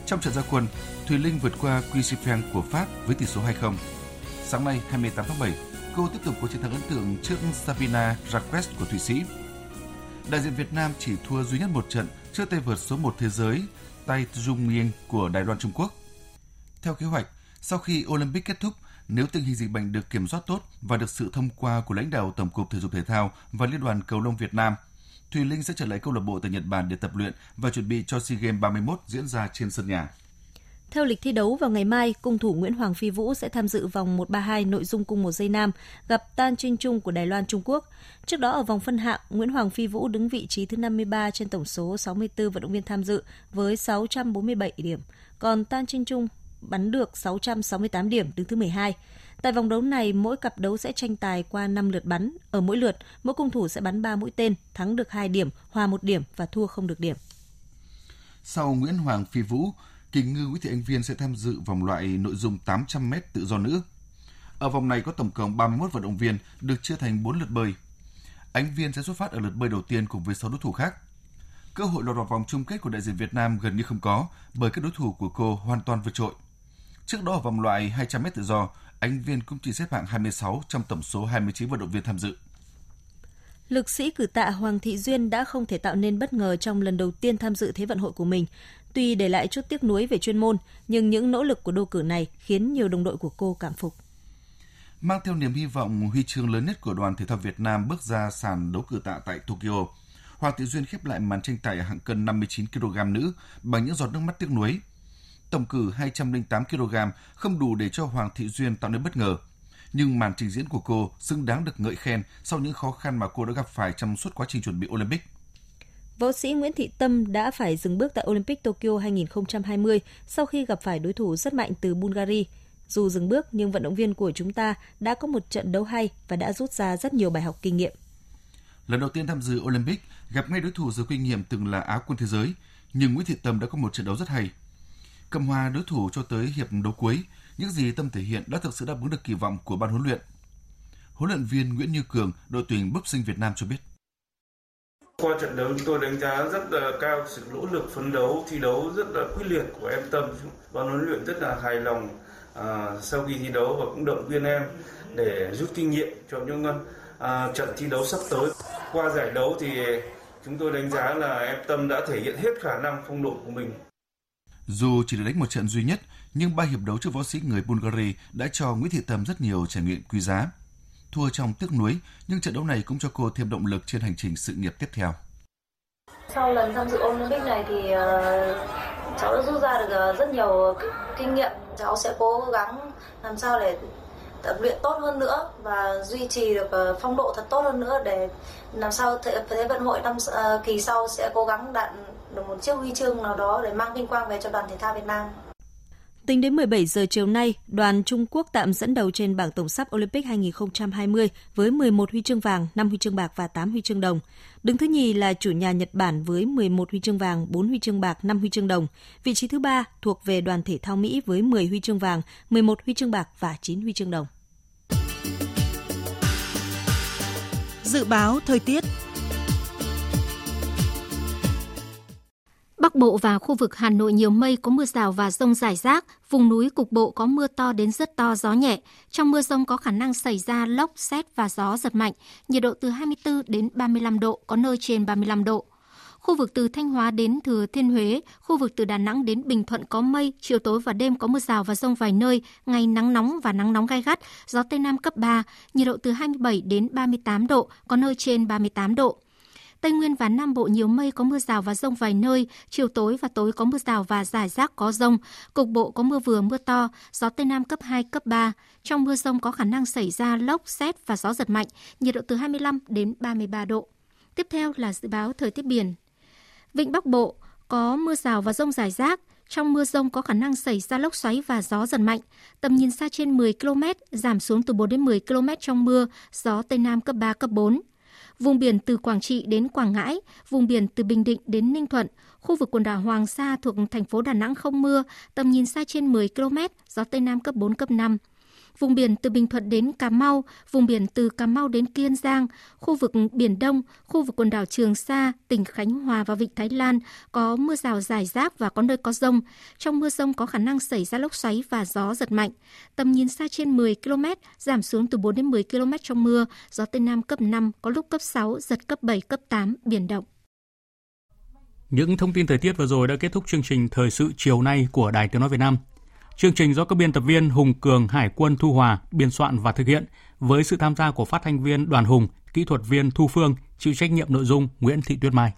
Trong trận gia quân, Thùy Linh vượt qua Quisifeng của Pháp với tỷ số 2-0. Sáng nay 28 tháng 7, cô tiếp tục có chiến thắng ấn tượng trước Sabina Raquez của Thụy Sĩ. Đại diện Việt Nam chỉ thua duy nhất một trận trước tay vợt số 1 thế giới Tai Trung Nghiêng của Đài Loan Trung Quốc. Theo kế hoạch, sau khi Olympic kết thúc, nếu tình hình dịch bệnh được kiểm soát tốt và được sự thông qua của lãnh đạo Tổng cục Thể dục Thể thao và Liên đoàn Cầu lông Việt Nam, Thùy Linh sẽ trở lại câu lạc bộ tại Nhật Bản để tập luyện và chuẩn bị cho SEA Games 31 diễn ra trên sân nhà. Theo lịch thi đấu vào ngày mai, cung thủ Nguyễn Hoàng Phi Vũ sẽ tham dự vòng 132 nội dung cung một giây nam gặp Tan Trinh Trung của Đài Loan Trung Quốc. Trước đó ở vòng phân hạng, Nguyễn Hoàng Phi Vũ đứng vị trí thứ 53 trên tổng số 64 vận động viên tham dự với 647 điểm, còn Tan Trinh Trung bắn được 668 điểm đứng thứ 12. Tại vòng đấu này, mỗi cặp đấu sẽ tranh tài qua 5 lượt bắn. Ở mỗi lượt, mỗi cung thủ sẽ bắn 3 mũi tên, thắng được 2 điểm, hòa 1 điểm và thua không được điểm. Sau Nguyễn Hoàng Phi Vũ, kỳ ngư Nguyễn Thị Anh Viên sẽ tham dự vòng loại nội dung 800m tự do nữ. Ở vòng này có tổng cộng 31 vận động viên được chia thành 4 lượt bơi. Anh Viên sẽ xuất phát ở lượt bơi đầu tiên cùng với 6 đối thủ khác. Cơ hội lọt vào vòng chung kết của đại diện Việt Nam gần như không có bởi các đối thủ của cô hoàn toàn vượt trội. Trước đó ở vòng loại 200m tự do, anh Viên cũng chỉ xếp hạng 26 trong tổng số 29 vận động viên tham dự. Lực sĩ cử tạ Hoàng Thị Duyên đã không thể tạo nên bất ngờ trong lần đầu tiên tham dự Thế vận hội của mình. Tuy để lại chút tiếc nuối về chuyên môn, nhưng những nỗ lực của đô cử này khiến nhiều đồng đội của cô cảm phục. Mang theo niềm hy vọng huy chương lớn nhất của đoàn thể thao Việt Nam bước ra sàn đấu cử tạ tại Tokyo, Hoàng Thị Duyên khép lại màn tranh tài ở hạng cân 59 kg nữ bằng những giọt nước mắt tiếc nuối. Tổng cử 208 kg không đủ để cho Hoàng Thị Duyên tạo nên bất ngờ. Nhưng màn trình diễn của cô xứng đáng được ngợi khen sau những khó khăn mà cô đã gặp phải trong suốt quá trình chuẩn bị Olympic. Võ sĩ Nguyễn Thị Tâm đã phải dừng bước tại Olympic Tokyo 2020 sau khi gặp phải đối thủ rất mạnh từ Bulgaria. Dù dừng bước nhưng vận động viên của chúng ta đã có một trận đấu hay và đã rút ra rất nhiều bài học kinh nghiệm. Lần đầu tiên tham dự Olympic, gặp ngay đối thủ giàu kinh nghiệm từng là Á quân thế giới, nhưng Nguyễn Thị Tâm đã có một trận đấu rất hay. Cầm hòa đối thủ cho tới hiệp đấu cuối, những gì Tâm thể hiện đã thực sự đáp ứng được kỳ vọng của ban huấn luyện. Huấn luyện viên Nguyễn Như Cường, đội tuyển bốc sinh Việt Nam cho biết. Qua trận đấu chúng tôi đánh giá rất là cao sự nỗ lực phấn đấu, thi đấu rất là quyết liệt của em Tâm. Ban huấn luyện rất là hài lòng à, sau khi thi đấu và cũng động viên em để rút kinh nghiệm cho những à, trận thi đấu sắp tới. Qua giải đấu thì chúng tôi đánh giá là em Tâm đã thể hiện hết khả năng phong độ của mình. Dù chỉ được đánh một trận duy nhất, nhưng ba hiệp đấu trước võ sĩ người Bulgaria đã cho Nguyễn Thị Tâm rất nhiều trải nghiệm quý giá. Thua trong tiếc nuối, nhưng trận đấu này cũng cho cô thêm động lực trên hành trình sự nghiệp tiếp theo. Sau lần tham dự Olympic này thì uh, cháu đã rút ra được ờ, rất nhiều kinh nghiệm. Cháu sẽ cố gắng làm sao để tập luyện tốt hơn nữa và duy trì được ờ, phong độ thật tốt hơn nữa để làm sao thế, thế vận hội năm uh, kỳ sau sẽ cố gắng đạt được một chiếc huy chương nào đó để mang vinh quang về cho đoàn thể thao Việt Nam. Tính đến 17 giờ chiều nay, đoàn Trung Quốc tạm dẫn đầu trên bảng tổng sắp Olympic 2020 với 11 huy chương vàng, 5 huy chương bạc và 8 huy chương đồng. Đứng thứ nhì là chủ nhà Nhật Bản với 11 huy chương vàng, 4 huy chương bạc, 5 huy chương đồng. Vị trí thứ ba thuộc về đoàn thể thao Mỹ với 10 huy chương vàng, 11 huy chương bạc và 9 huy chương đồng. Dự báo thời tiết Bắc Bộ và khu vực Hà Nội nhiều mây có mưa rào và rông rải rác, vùng núi cục bộ có mưa to đến rất to gió nhẹ. Trong mưa rông có khả năng xảy ra lốc, xét và gió giật mạnh, nhiệt độ từ 24 đến 35 độ, có nơi trên 35 độ. Khu vực từ Thanh Hóa đến Thừa Thiên Huế, khu vực từ Đà Nẵng đến Bình Thuận có mây, chiều tối và đêm có mưa rào và rông vài nơi, ngày nắng nóng và nắng nóng gai gắt, gió Tây Nam cấp 3, nhiệt độ từ 27 đến 38 độ, có nơi trên 38 độ. Tây Nguyên và Nam Bộ nhiều mây có mưa rào và rông vài nơi, chiều tối và tối có mưa rào và rải rác có rông, cục bộ có mưa vừa mưa to, gió Tây Nam cấp 2, cấp 3. Trong mưa rông có khả năng xảy ra lốc, xét và gió giật mạnh, nhiệt độ từ 25 đến 33 độ. Tiếp theo là dự báo thời tiết biển. Vịnh Bắc Bộ có mưa rào và rông rải rác, Trong mưa rông có khả năng xảy ra lốc xoáy và gió giật mạnh. Tầm nhìn xa trên 10 km, giảm xuống từ 4 đến 10 km trong mưa, gió Tây Nam cấp 3, cấp 4. Vùng biển từ Quảng Trị đến Quảng Ngãi, vùng biển từ Bình Định đến Ninh Thuận, khu vực quần đảo Hoàng Sa thuộc thành phố Đà Nẵng không mưa, tầm nhìn xa trên 10 km, gió Tây Nam cấp 4, cấp 5 vùng biển từ Bình Thuận đến Cà Mau, vùng biển từ Cà Mau đến Kiên Giang, khu vực Biển Đông, khu vực quần đảo Trường Sa, tỉnh Khánh Hòa và Vịnh Thái Lan có mưa rào rải rác và có nơi có rông. Trong mưa rông có khả năng xảy ra lốc xoáy và gió giật mạnh. Tầm nhìn xa trên 10 km, giảm xuống từ 4 đến 10 km trong mưa, gió Tây Nam cấp 5, có lúc cấp 6, giật cấp 7, cấp 8, biển động. Những thông tin thời tiết vừa rồi đã kết thúc chương trình Thời sự chiều nay của Đài Tiếng Nói Việt Nam. Chương trình do các biên tập viên Hùng Cường, Hải quân Thu Hòa biên soạn và thực hiện với sự tham gia của phát thanh viên Đoàn Hùng, kỹ thuật viên Thu Phương, chịu trách nhiệm nội dung Nguyễn Thị Tuyết Mai.